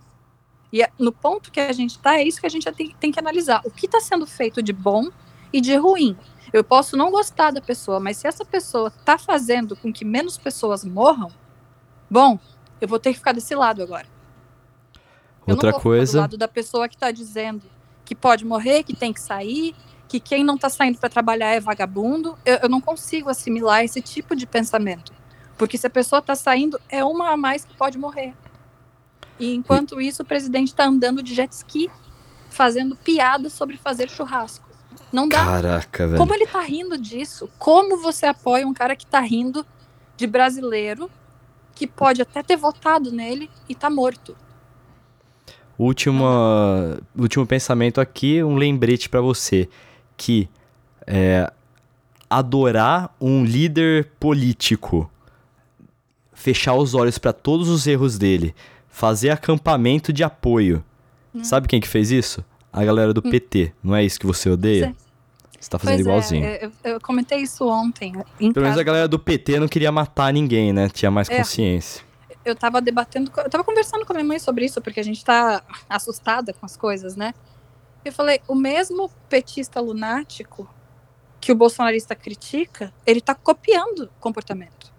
E é, no ponto que a gente tá, é isso que a gente tem, tem que analisar. O que está sendo feito de bom e de ruim. Eu posso não gostar da pessoa, mas se essa pessoa tá fazendo com que menos pessoas morram, bom, eu vou ter que ficar desse lado agora. Outra eu não vou coisa. do lado da pessoa que está dizendo que pode morrer, que tem que sair, que quem não está saindo para trabalhar é vagabundo. Eu, eu, não consigo assimilar esse tipo de pensamento. Porque se a pessoa está saindo, é uma a mais que pode morrer. E enquanto isso, o presidente está andando de jet ski, fazendo piada sobre fazer churrasco. Não dá. Caraca, velho. Como ele tá rindo disso? Como você apoia um cara que tá rindo de brasileiro que pode até ter votado nele e tá morto? Último, último pensamento aqui, um lembrete para você que é, adorar um líder político, fechar os olhos para todos os erros dele, fazer acampamento de apoio. Hum. Sabe quem que fez isso? A galera do hum. PT. Não é isso que você odeia? Você tá fazendo pois é, igualzinho. É, eu, eu, comentei isso ontem. Pelo menos a galera do PT não queria matar ninguém, né? Tinha mais é. consciência eu tava debatendo, eu tava conversando com a minha mãe sobre isso, porque a gente tá assustada com as coisas, né? Eu falei, o mesmo petista lunático que o bolsonarista critica, ele tá copiando comportamento.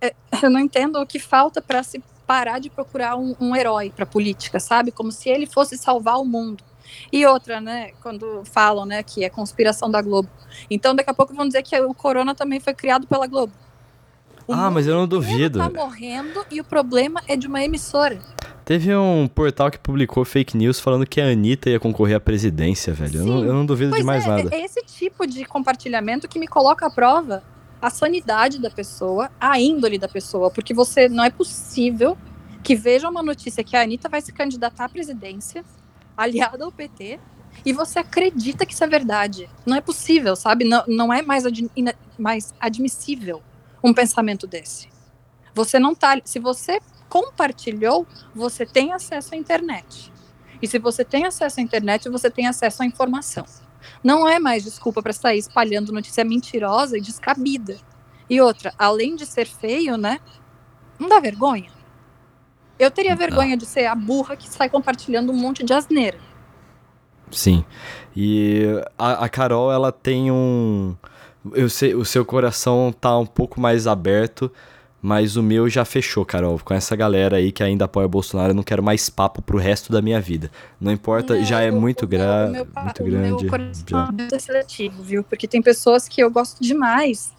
É, é, eu não entendo o que falta para se parar de procurar um, um herói para política, sabe? Como se ele fosse salvar o mundo. E outra, né, quando falam, né, que é conspiração da Globo. Então, daqui a pouco vão dizer que o corona também foi criado pela Globo. O ah, mas eu não duvido. tá morrendo e o problema é de uma emissora. Teve um portal que publicou fake news falando que a Anitta ia concorrer à presidência, velho. Eu não, eu não, duvido pois de mais é, nada. É esse tipo de compartilhamento que me coloca à prova a sanidade da pessoa, a índole da pessoa, porque você não é possível que veja uma notícia que a Anitta vai se candidatar à presidência, aliada ao PT, e você acredita que isso é verdade. Não é possível, sabe? Não, não é mais, ad, mais admissível um pensamento desse. Você não tá. Se você compartilhou, você tem acesso à internet. E se você tem acesso à internet, você tem acesso à informação. Não é mais desculpa para sair espalhando notícia mentirosa e descabida. E outra, além de ser feio, né? Não dá vergonha? Eu teria vergonha de ser a burra que sai compartilhando um monte de asneira. Sim. E a, a Carol, ela tem um. Eu sei, o seu coração tá um pouco mais aberto, mas o meu já fechou, Carol. Com essa galera aí que ainda apoia o Bolsonaro, eu não quero mais papo pro resto da minha vida. Não importa, não, já é muito, gra meu, muito o grande. Meu coração já. é seletivo, viu? Porque tem pessoas que eu gosto demais,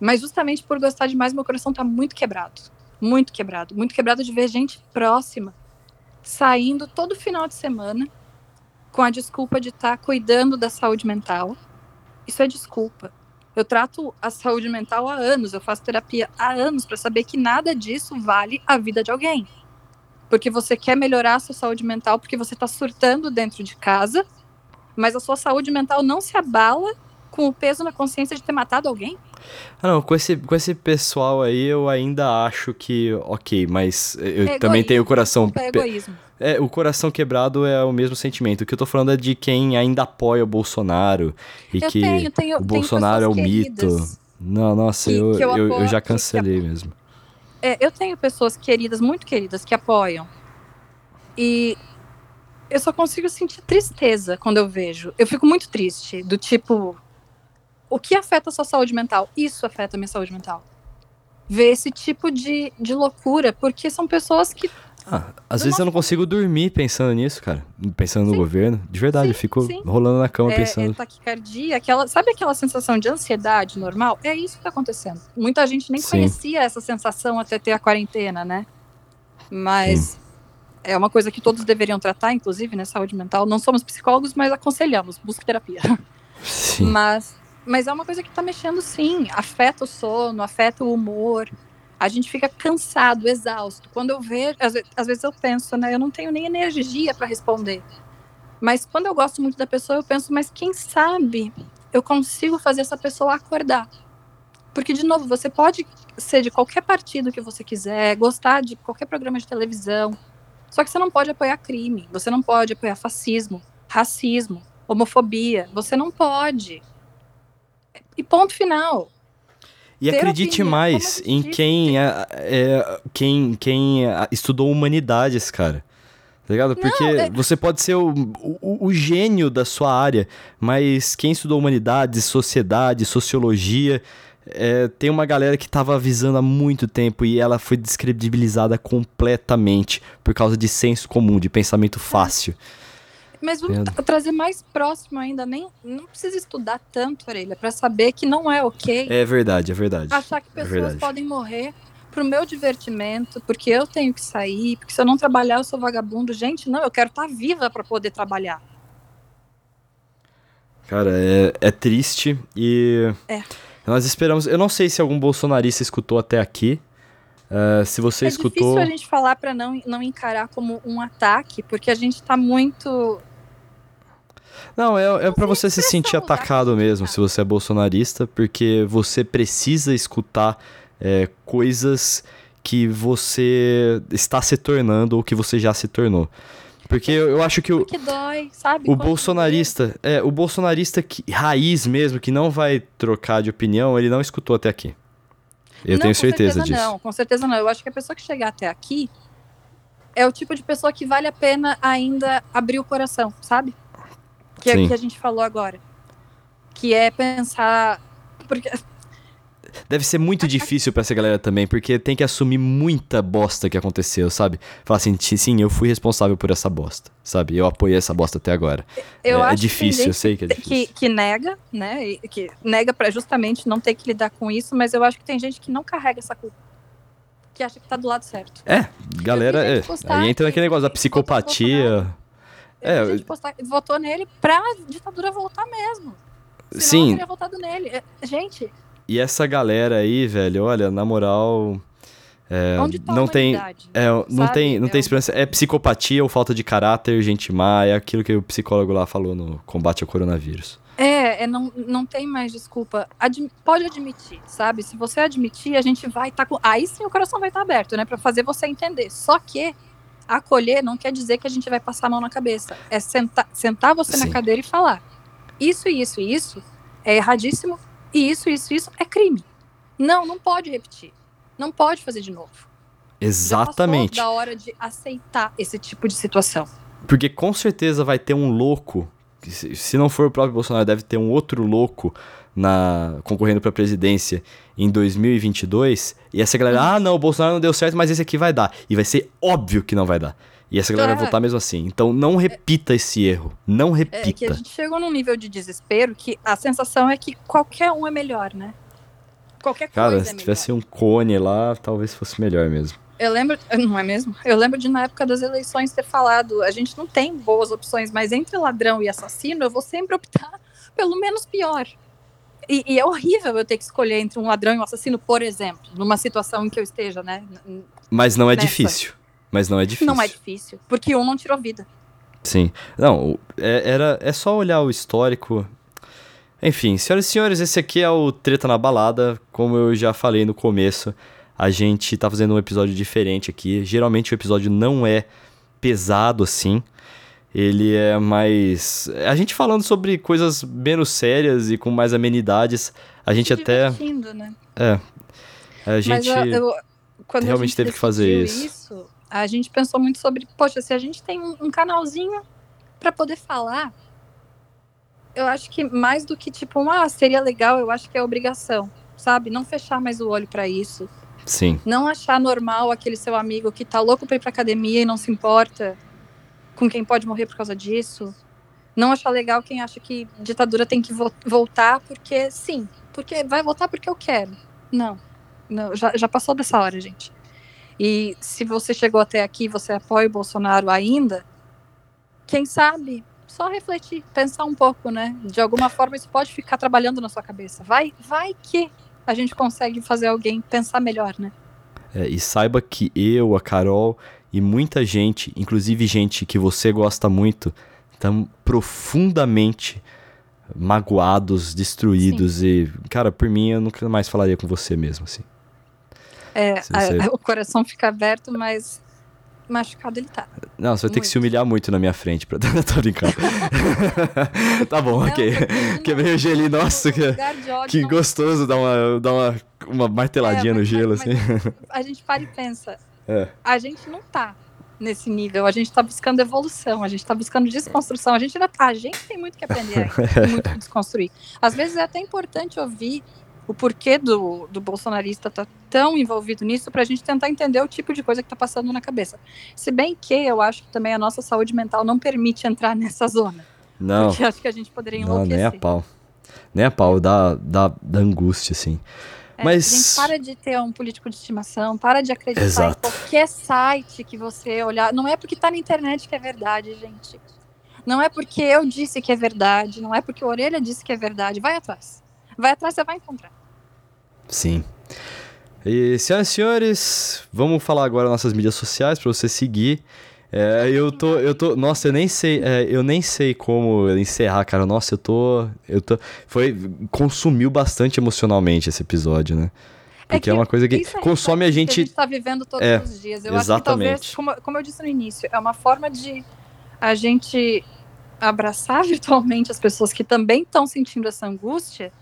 mas justamente por gostar demais, meu coração tá muito quebrado. Muito quebrado. Muito quebrado de ver gente próxima saindo todo final de semana com a desculpa de estar tá cuidando da saúde mental. Isso é desculpa. Eu trato a saúde mental há anos, eu faço terapia há anos para saber que nada disso vale a vida de alguém. Porque você quer melhorar a sua saúde mental porque você está surtando dentro de casa, mas a sua saúde mental não se abala com o peso na consciência de ter matado alguém? Ah, não, com esse, com esse pessoal aí eu ainda acho que, ok, mas eu é também tenho o coração. É egoísmo. É, o coração quebrado é o mesmo sentimento. O que eu tô falando é de quem ainda apoia o Bolsonaro e eu que tenho, tenho, o Bolsonaro é o mito. Não, nossa, que, eu, que eu, eu, eu, já cancelei que, mesmo. É, eu tenho pessoas queridas, muito queridas, que apoiam. E eu só consigo sentir tristeza quando eu vejo. Eu fico muito triste, do tipo, o que afeta a sua saúde mental? Isso afeta a minha saúde mental. Ver esse tipo de, de loucura, porque são pessoas que. Ah, às vezes eu não consigo dormir pensando nisso, cara. Pensando sim. no governo. De verdade, sim, eu fico sim. rolando na cama é, pensando. É taquicardia, aquela, sabe aquela sensação de ansiedade normal? É isso que tá acontecendo. Muita gente nem conhecia essa sensação até ter a quarentena, né? Mas é uma coisa que todos deveriam tratar, inclusive, né? Saúde mental. Não somos psicólogos, mas aconselhamos, busque terapia. Sim. Mas mas é uma coisa que tá mexendo sim, afeta o sono, afeta o humor. A gente fica cansado, exausto. Quando eu vejo, às, às vezes eu penso, né, eu não tenho nem energia para responder. Mas quando eu gosto muito da pessoa, eu penso, mas quem sabe eu consigo fazer essa pessoa acordar. Porque, de novo, você pode ser de qualquer partido que você quiser, gostar de qualquer programa de televisão. Só que você não pode apoiar crime, você não pode apoiar fascismo, racismo, homofobia. Você não pode. E ponto final. E Ter acredite opinião, mais em quem, é, é, quem, quem estudou humanidades, cara. Tá ligado? Porque Não, é... você pode ser o, o, o, gênio da sua área, mas quem estudou humanidades, sociedade, sociologia, é, tem uma galera que estava avisando há muito tempo e ela foi descredibilizada completamente por causa de senso comum, de pensamento fácil. É. Mas vamos trazer mais próximo ainda, nem não precisa estudar tanto, orelha, para saber que não é ok. É verdade, é verdade. Achar que é pessoas é podem morrer pro meu divertimento, porque eu tenho que sair, porque se eu não trabalhar eu sou vagabundo. Gente, não, eu quero estar tá viva para poder trabalhar. Cara, é, é triste e é. nós esperamos. Eu não sei se algum bolsonarista escutou até aqui. Uh, se você é escutou. É difícil a gente falar para não, não encarar como um ataque, porque a gente tá muito não, é, é para você se sentir atacado mesmo, se você é bolsonarista, porque você precisa escutar é, coisas que você está se tornando ou que você já se tornou. Porque eu, eu acho que o. Que dói, sabe? O bolsonarista. É, o bolsonarista que, raiz mesmo, que não vai trocar de opinião, ele não escutou até aqui. Eu não, tenho certeza, certeza disso. Não, com certeza não. Eu acho que a pessoa que chegar até aqui é o tipo de pessoa que vale a pena ainda abrir o coração, sabe? Que é o que a gente falou agora. Que é pensar. Porque... Deve ser muito difícil para essa galera também, porque tem que assumir muita bosta que aconteceu, sabe? Falar assim, sim, eu fui responsável por essa bosta, sabe? Eu apoiei essa bosta até agora. Eu é, é difícil, eu sei que é difícil. Que, que nega, né? Que nega para justamente não ter que lidar com isso, mas eu acho que tem gente que não carrega essa culpa. Que acha que tá do lado certo. É, galera, é. Aí entra naquele negócio da psicopatia. É, a gente postar, votou nele pra ditadura voltar mesmo. Senão sim. teria votado nele. É, gente. E essa galera aí, velho, olha, na moral. É, tá não tem, é, não tem, não é tem esperança. É psicopatia ou falta de caráter, gente má, é aquilo que o psicólogo lá falou no combate ao coronavírus. É, é não, não tem mais desculpa. Ad, pode admitir, sabe? Se você admitir, a gente vai estar tá com. Aí sim o coração vai estar tá aberto, né? Para fazer você entender. Só que acolher não quer dizer que a gente vai passar a mão na cabeça. É sentar, sentar você sim. na cadeira e falar: isso, isso isso é erradíssimo, e isso, isso, isso é crime. Não, não pode repetir. Não pode fazer de novo. Exatamente. Já da hora de aceitar esse tipo de situação. Porque com certeza vai ter um louco, se não for o próprio Bolsonaro, deve ter um outro louco na concorrendo para a presidência em 2022, e essa galera, ah, não, o Bolsonaro não deu certo, mas esse aqui vai dar. E vai ser óbvio que não vai dar. E essa galera é. vai votar mesmo assim. Então não repita é, esse erro. Não repita. É que a gente chegou num nível de desespero que a sensação é que qualquer um é melhor, né? Qualquer Cara, coisa. Cara, se é tivesse um cone lá, talvez fosse melhor mesmo. Eu lembro, (laughs) não é mesmo? Eu lembro de na época das eleições ter falado, a gente não tem boas opções, mas entre ladrão e assassino, eu vou sempre optar pelo menos pior. E, e, é horrível eu ter que escolher entre um ladrão e um assassino, por exemplo, numa situação em que eu esteja, né? Mas não é nessa. difícil. Mas não é difícil. Não é difícil, porque um não tirou vida. Sim. Não, é, era, é só olhar o histórico. Enfim, senhoras e senhores, esse aqui é o Treta na Balada. Como eu já falei no começo, a gente tá fazendo um episódio diferente aqui. Geralmente o episódio não é pesado assim. Ele é mais. A gente falando sobre coisas menos sérias e com mais amenidades. A gente até. Né? É. A gente. Mas eu, eu, realmente a gente teve que fazer isso. isso a gente pensou muito sobre, poxa, se a gente tem um, um canalzinho para poder falar, eu acho que mais do que tipo, ah, seria legal, eu acho que é obrigação, sabe? Não fechar mais o olho para isso. Sim. Não achar normal aquele seu amigo que tá louco pra ir pra academia e não se importa com quem pode morrer por causa disso. Não achar legal quem acha que ditadura tem que vo voltar porque sim, porque vai voltar porque eu quero. Não. Não, já, já passou dessa hora, gente. E se você chegou até aqui, você apoia o Bolsonaro ainda, quem sabe só refletir, pensar um pouco, né? De alguma forma isso pode ficar trabalhando na sua cabeça. Vai, vai que a gente consegue fazer alguém pensar melhor, né? É, e saiba que eu, a Carol e muita gente, inclusive gente que você gosta muito, estão profundamente magoados, destruídos Sim. e, cara, por mim eu nunca mais falaria com você mesmo, assim. É, a, o coração fica aberto, mas machucado ele tá. Não, você vai ter que se humilhar muito na minha frente pra (laughs) tô brincando. (laughs) tá bom, não, ok. Quebrei o gelinho, nossa, que, que não... gostoso dar uma, dar uma, uma marteladinha é, no gelo, mas, assim. Mas a gente para e pensa. É. A gente não tá nesse nível, a gente tá buscando evolução, a gente tá buscando desconstrução, a gente ainda tá, a gente tem muito que aprender, (laughs) muito que desconstruir. Às vezes é até importante ouvir o porquê do, do bolsonarista tá tão envolvido nisso para a gente tentar entender o tipo de coisa que está passando na cabeça. Se bem que eu acho que também a nossa saúde mental não permite entrar nessa zona. Não. Porque acho que a gente poderia enlouquecer. Não, nem a pau. Nem a pau, dá, dá, dá angústia, assim. É, Mas... Gente, para de ter um político de estimação, para de acreditar Exato. em qualquer site que você olhar. Não é porque está na internet que é verdade, gente. Não é porque eu disse que é verdade, não é porque a orelha disse que é verdade. Vai atrás. Vai atrás, você vai encontrar. Sim. E, senhoras e senhores, vamos falar agora nossas mídias sociais para você seguir. É, eu tô, eu tô, nossa, eu nem sei, é, eu nem sei como encerrar, cara. Nossa, eu tô, eu tô, foi, consumiu bastante emocionalmente esse episódio, né? É Porque é, é uma coisa que é consome a gente. Que a gente tá vivendo todos é, os dias. Eu exatamente. acho que talvez, como, como eu disse no início, é uma forma de a gente abraçar (laughs) virtualmente as pessoas que também estão sentindo essa angústia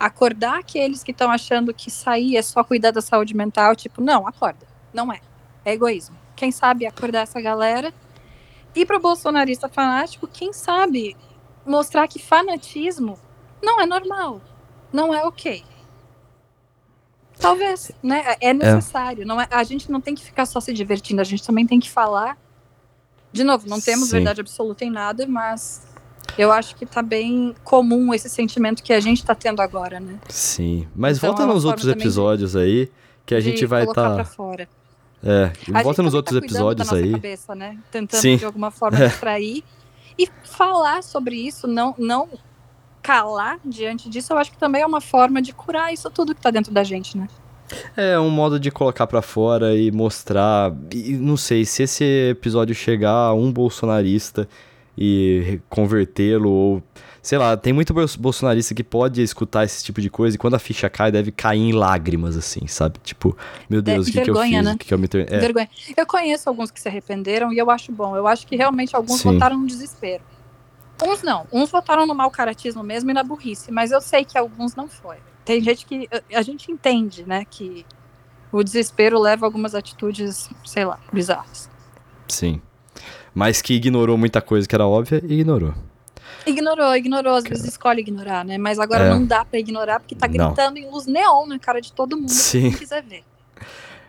acordar aqueles que estão achando que sair é só cuidar da saúde mental, tipo, não, acorda. Não é. É egoísmo. Quem sabe acordar essa galera. E para o bolsonarista fanático, quem sabe mostrar que fanatismo não é normal, não é ok. Talvez, né? É, é necessário. É. Não é, a gente não tem que ficar só se divertindo, a gente também tem que falar. De novo, não temos Sim. verdade absoluta em nada, mas eu acho que tá bem comum esse sentimento que a gente tá tendo agora, né? Sim. Mas então, volta é nos outros episódios aí, que a gente vai estar. Tá... Pra fora. É, a volta nos outros tá episódios aí. Cabeça, né? Tentando Sim. de alguma forma (laughs) é. distrair e falar sobre isso, não, não calar diante disso, eu acho que também é uma forma de curar isso tudo que tá dentro da gente, né? É um modo de colocar para fora e mostrar. E não sei se esse episódio chegar a um bolsonarista e convertê-lo ou sei lá, tem muito bolsonarista que pode escutar esse tipo de coisa e quando a ficha cai, deve cair em lágrimas, assim, sabe? Tipo, meu Deus, o que, que eu fiz? Né? O que, que eu me ter... é. Vergonha. Eu conheço alguns que se arrependeram e eu acho bom. Eu acho que realmente alguns Sim. votaram no desespero. Uns não. Uns votaram no mau caratismo mesmo e na burrice, mas eu sei que alguns não foi. Tem gente que. A gente entende, né, que o desespero leva a algumas atitudes, sei lá, bizarras. Sim. Mas que ignorou muita coisa que era óbvia e ignorou. Ignorou, ignorou, às vezes escolhe ignorar, né? Mas agora é. não dá para ignorar porque tá gritando não. em luz neon na cara de todo mundo Sim. quem quiser ver. (laughs)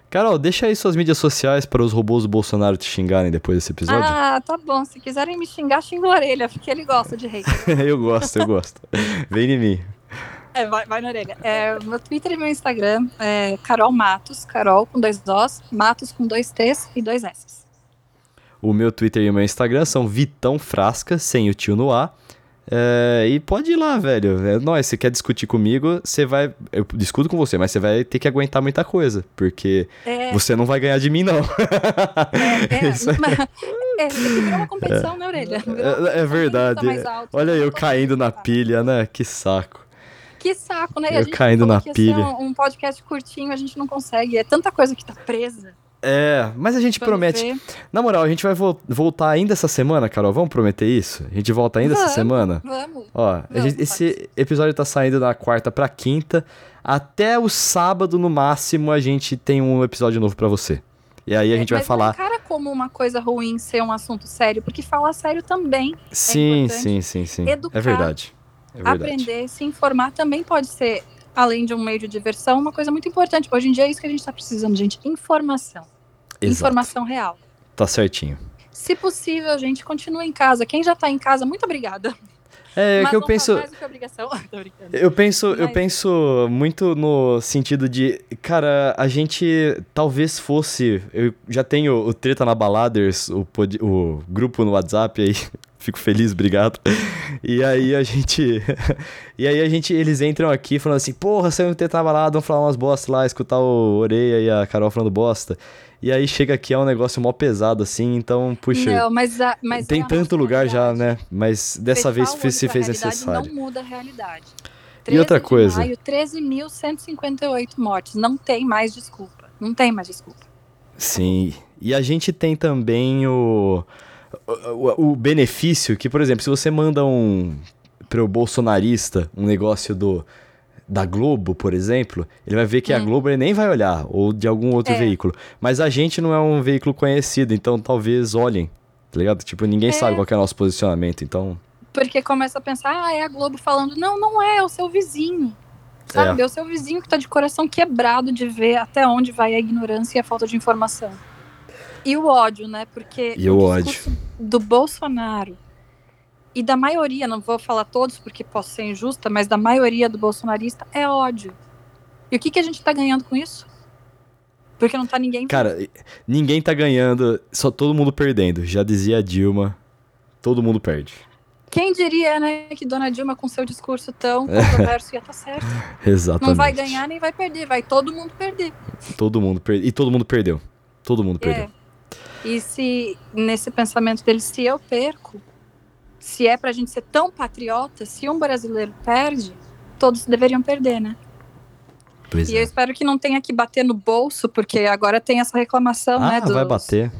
Carol, deixa aí suas mídias sociais para os robôs do Bolsonaro te xingarem depois desse episódio. Ah, tá bom. Se quiserem me xingar, xinga a orelha, porque ele gosta de hate. (laughs) eu gosto, eu gosto. (laughs) Vem em mim. É, vai, vai na orelha. É, meu Twitter e meu Instagram é Carol Matos, Carol com dois Os, Matos com dois T's e dois S's. O meu Twitter e o meu Instagram são Vitão Frasca, sem o tio no ar. É, e pode ir lá, velho. É nóis, você quer discutir comigo, você vai. Eu discuto com você, mas você vai ter que aguentar muita coisa, porque é. você não vai ganhar de mim, não. É, é, (laughs) Isso é, é virou uma competição, né, orelha? É, é verdade. Alto, Olha eu caindo na pilha, né? Que saco. Que saco, né? Eu caindo na pilha. Um, um podcast curtinho, a gente não consegue. É tanta coisa que tá presa. É, mas a gente promete. Ver. Na moral, a gente vai vo voltar ainda essa semana, Carol. Vamos prometer isso? A gente volta ainda vamos, essa semana? Vamos. Ó, vamos, gente, esse episódio tá saindo da quarta pra quinta. Até o sábado, no máximo, a gente tem um episódio novo para você. E aí a é, gente vai falar. Não cara como uma coisa ruim ser um assunto sério, porque falar sério também. É sim, é sim, sim, sim. Educar, é verdade. É verdade. Aprender, se informar também pode ser, além de um meio de diversão, uma coisa muito importante. Hoje em dia é isso que a gente está precisando, gente. Informação. Exato. Informação real. Tá certinho. Se possível, gente, continue em casa. Quem já tá em casa, muito obrigada. É, Mas que eu penso. eu penso, Mas... eu penso muito no sentido de, cara, a gente talvez fosse. Eu já tenho o Treta na Baladers, o, pod, o grupo no WhatsApp aí. Fico feliz, obrigado. E aí a gente. (laughs) e aí a gente. Eles entram aqui falando assim, porra, saiu Treta na balada, vamos falar umas bosta lá, escutar o Oreia e a Carol falando bosta. E aí chega aqui é um negócio mó pesado, assim, então, puxa. Não, mas, a, mas tem é tanto lugar já, né? Mas dessa vez se fez necessário. Não muda a realidade. E outra coisa. Maio, 13.158 mortes. Não tem mais desculpa. Não tem mais desculpa. Sim. E a gente tem também o, o, o benefício que, por exemplo, se você manda um pro bolsonarista um negócio do da Globo, por exemplo, ele vai ver que hum. a Globo ele nem vai olhar, ou de algum outro é. veículo. Mas a gente não é um veículo conhecido, então talvez olhem, tá ligado? Tipo, ninguém é. sabe qual é o nosso posicionamento, então. Porque começa a pensar, ah, é a Globo falando. Não, não é, é o seu vizinho. Sabe? É, é o seu vizinho que tá de coração quebrado de ver até onde vai a ignorância e a falta de informação. E o ódio, né? Porque e o, ódio do Bolsonaro e da maioria, não vou falar todos porque posso ser injusta, mas da maioria do bolsonarista é ódio. E o que, que a gente tá ganhando com isso? Porque não tá ninguém. Cara, ninguém tá ganhando, só todo mundo perdendo. Já dizia a Dilma, todo mundo perde. Quem diria, né, que Dona Dilma, com seu discurso tão controverso, ia estar tá certo. (laughs) Exatamente. Não vai ganhar nem vai perder, vai todo mundo perder. Todo mundo perdeu. E todo mundo perdeu. Todo mundo perdeu. E se, nesse pensamento dele, se eu perco, se é pra gente ser tão patriota, se um brasileiro perde, todos deveriam perder, né? Pois e é. eu espero que não tenha que bater no bolso, porque agora tem essa reclamação, ah, né? Dos, vai bater.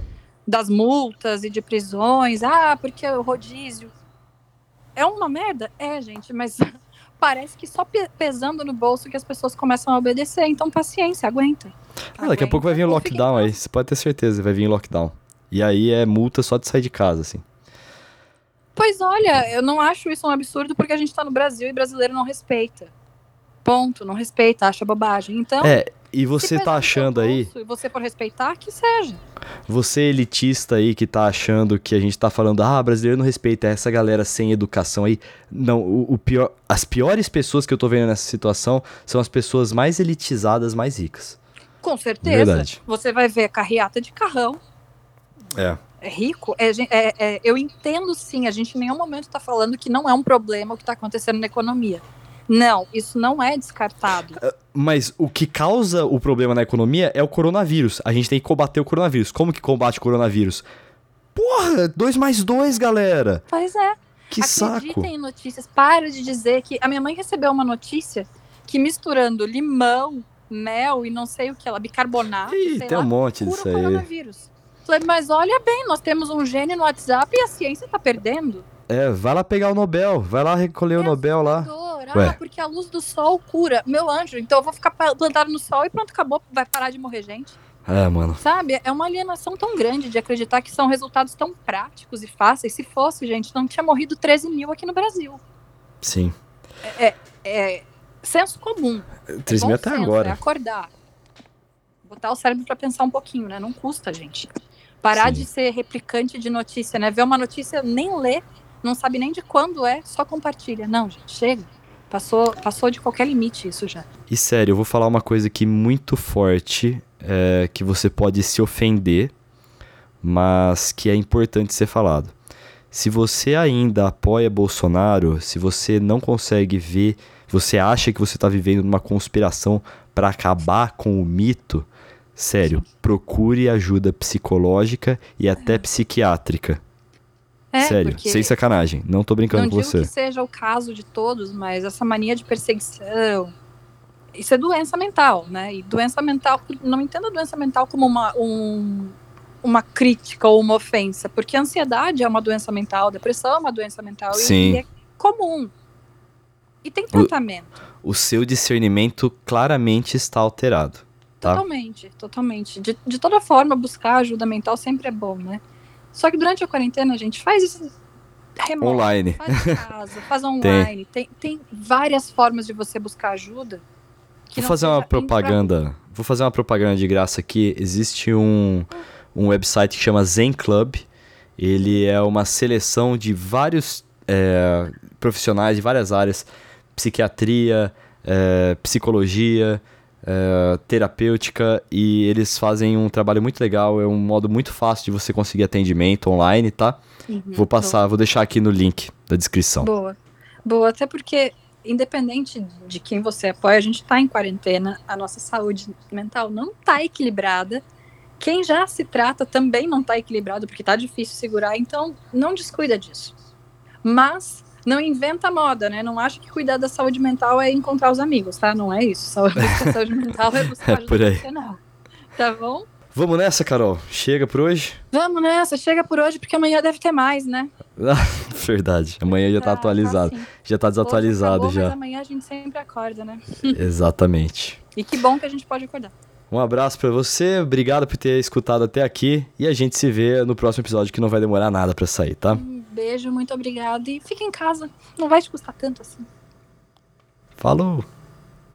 Das multas e de prisões. Ah, porque o rodízio. É uma merda? É, gente, mas parece que só pesando no bolso que as pessoas começam a obedecer. Então, paciência, aguenta. Ah, daqui a pouco vai vir o lockdown aí, você pode ter certeza, vai vir lockdown. E aí é multa só de sair de casa, assim. Pois olha, eu não acho isso um absurdo porque a gente tá no Brasil e brasileiro não respeita. Ponto, não respeita, acha bobagem. Então. É, e você tá achando aí. E você for respeitar, que seja. Você elitista aí que tá achando que a gente tá falando, ah, brasileiro não respeita essa galera sem educação aí. Não, o, o pior. As piores pessoas que eu tô vendo nessa situação são as pessoas mais elitizadas, mais ricas. Com certeza. Verdade. Você vai ver carreata de carrão. É é rico, é, é, é, eu entendo sim, a gente em nenhum momento está falando que não é um problema o que está acontecendo na economia. Não, isso não é descartado. Ah, mas o que causa o problema na economia é o coronavírus. A gente tem que combater o coronavírus. Como que combate o coronavírus? Porra, dois mais dois, galera. Pois é. Que Acreditem saco. em notícias. Para de dizer que. A minha mãe recebeu uma notícia que misturando limão, mel e não sei o que ela, bicarbonato. Ih, tem lá, um monte disso aí. coronavírus. Falei, mas olha bem, nós temos um gene no WhatsApp e a ciência tá perdendo. É, vai lá pegar o Nobel, vai lá recolher o Nobel lá. Ah, Ué. porque a luz do sol cura. Meu anjo, então eu vou ficar plantado no sol e pronto, acabou, vai parar de morrer gente. É, mano. Sabe? É uma alienação tão grande de acreditar que são resultados tão práticos e fáceis. Se fosse, gente, não tinha morrido 13 mil aqui no Brasil. Sim. É, é, é senso comum. 13 mil até senso, agora. É acordar. Botar o cérebro para pensar um pouquinho, né? Não custa, gente. Parar Sim. de ser replicante de notícia, né? Ver uma notícia, nem ler, não sabe nem de quando é, só compartilha. Não, gente, chega. Passou, passou de qualquer limite isso já. E sério, eu vou falar uma coisa aqui muito forte, é, que você pode se ofender, mas que é importante ser falado. Se você ainda apoia Bolsonaro, se você não consegue ver, você acha que você está vivendo numa conspiração para acabar com o mito, sério, procure ajuda psicológica e até é. psiquiátrica. É, Sério, sem sacanagem. Não tô brincando não com você. Não digo que seja o caso de todos, mas essa mania de perseguição, isso é doença mental, né? E doença mental, não entenda doença mental como uma, um, uma crítica ou uma ofensa, porque a ansiedade é uma doença mental, depressão é uma doença mental Sim. E, é comum. E tem tratamento. O, o seu discernimento claramente está alterado. Tá? Totalmente, totalmente. De, de toda forma, buscar ajuda mental sempre é bom, né? Só que durante a quarentena, a gente faz isso remoto, online. faz em (laughs) casa, faz online. Tem. tem, várias formas de você buscar ajuda. Vou fazer uma propaganda. Vou fazer uma propaganda de graça aqui. Existe um, um website que chama Zen Club. Ele é uma seleção de vários é, profissionais de várias áreas: psiquiatria, é, psicologia, é, terapêutica e eles fazem um trabalho muito legal, é um modo muito fácil de você conseguir atendimento online, tá? Uhum, vou passar, boa. vou deixar aqui no link da descrição. Boa. Boa, até porque independente de quem você apoia, a gente tá em quarentena, a nossa saúde mental não tá equilibrada. Quem já se trata também não tá equilibrado porque tá difícil segurar, então não descuida disso. Mas não inventa moda, né? Não acha que cuidar da saúde mental é encontrar os amigos, tá? Não é isso. Saúde, (laughs) saúde mental é buscar é por aí. Tá bom? Vamos nessa, Carol? Chega por hoje? Vamos nessa, chega por hoje, porque amanhã deve ter mais, né? (laughs) Verdade. Amanhã já tá, tá atualizado. Tá. Já tá desatualizado acabou, já. Mas amanhã a gente sempre acorda, né? (laughs) Exatamente. E que bom que a gente pode acordar. Um abraço para você, obrigado por ter escutado até aqui e a gente se vê no próximo episódio que não vai demorar nada para sair, tá? Um beijo, muito obrigado e fica em casa, não vai te custar tanto assim. Falou!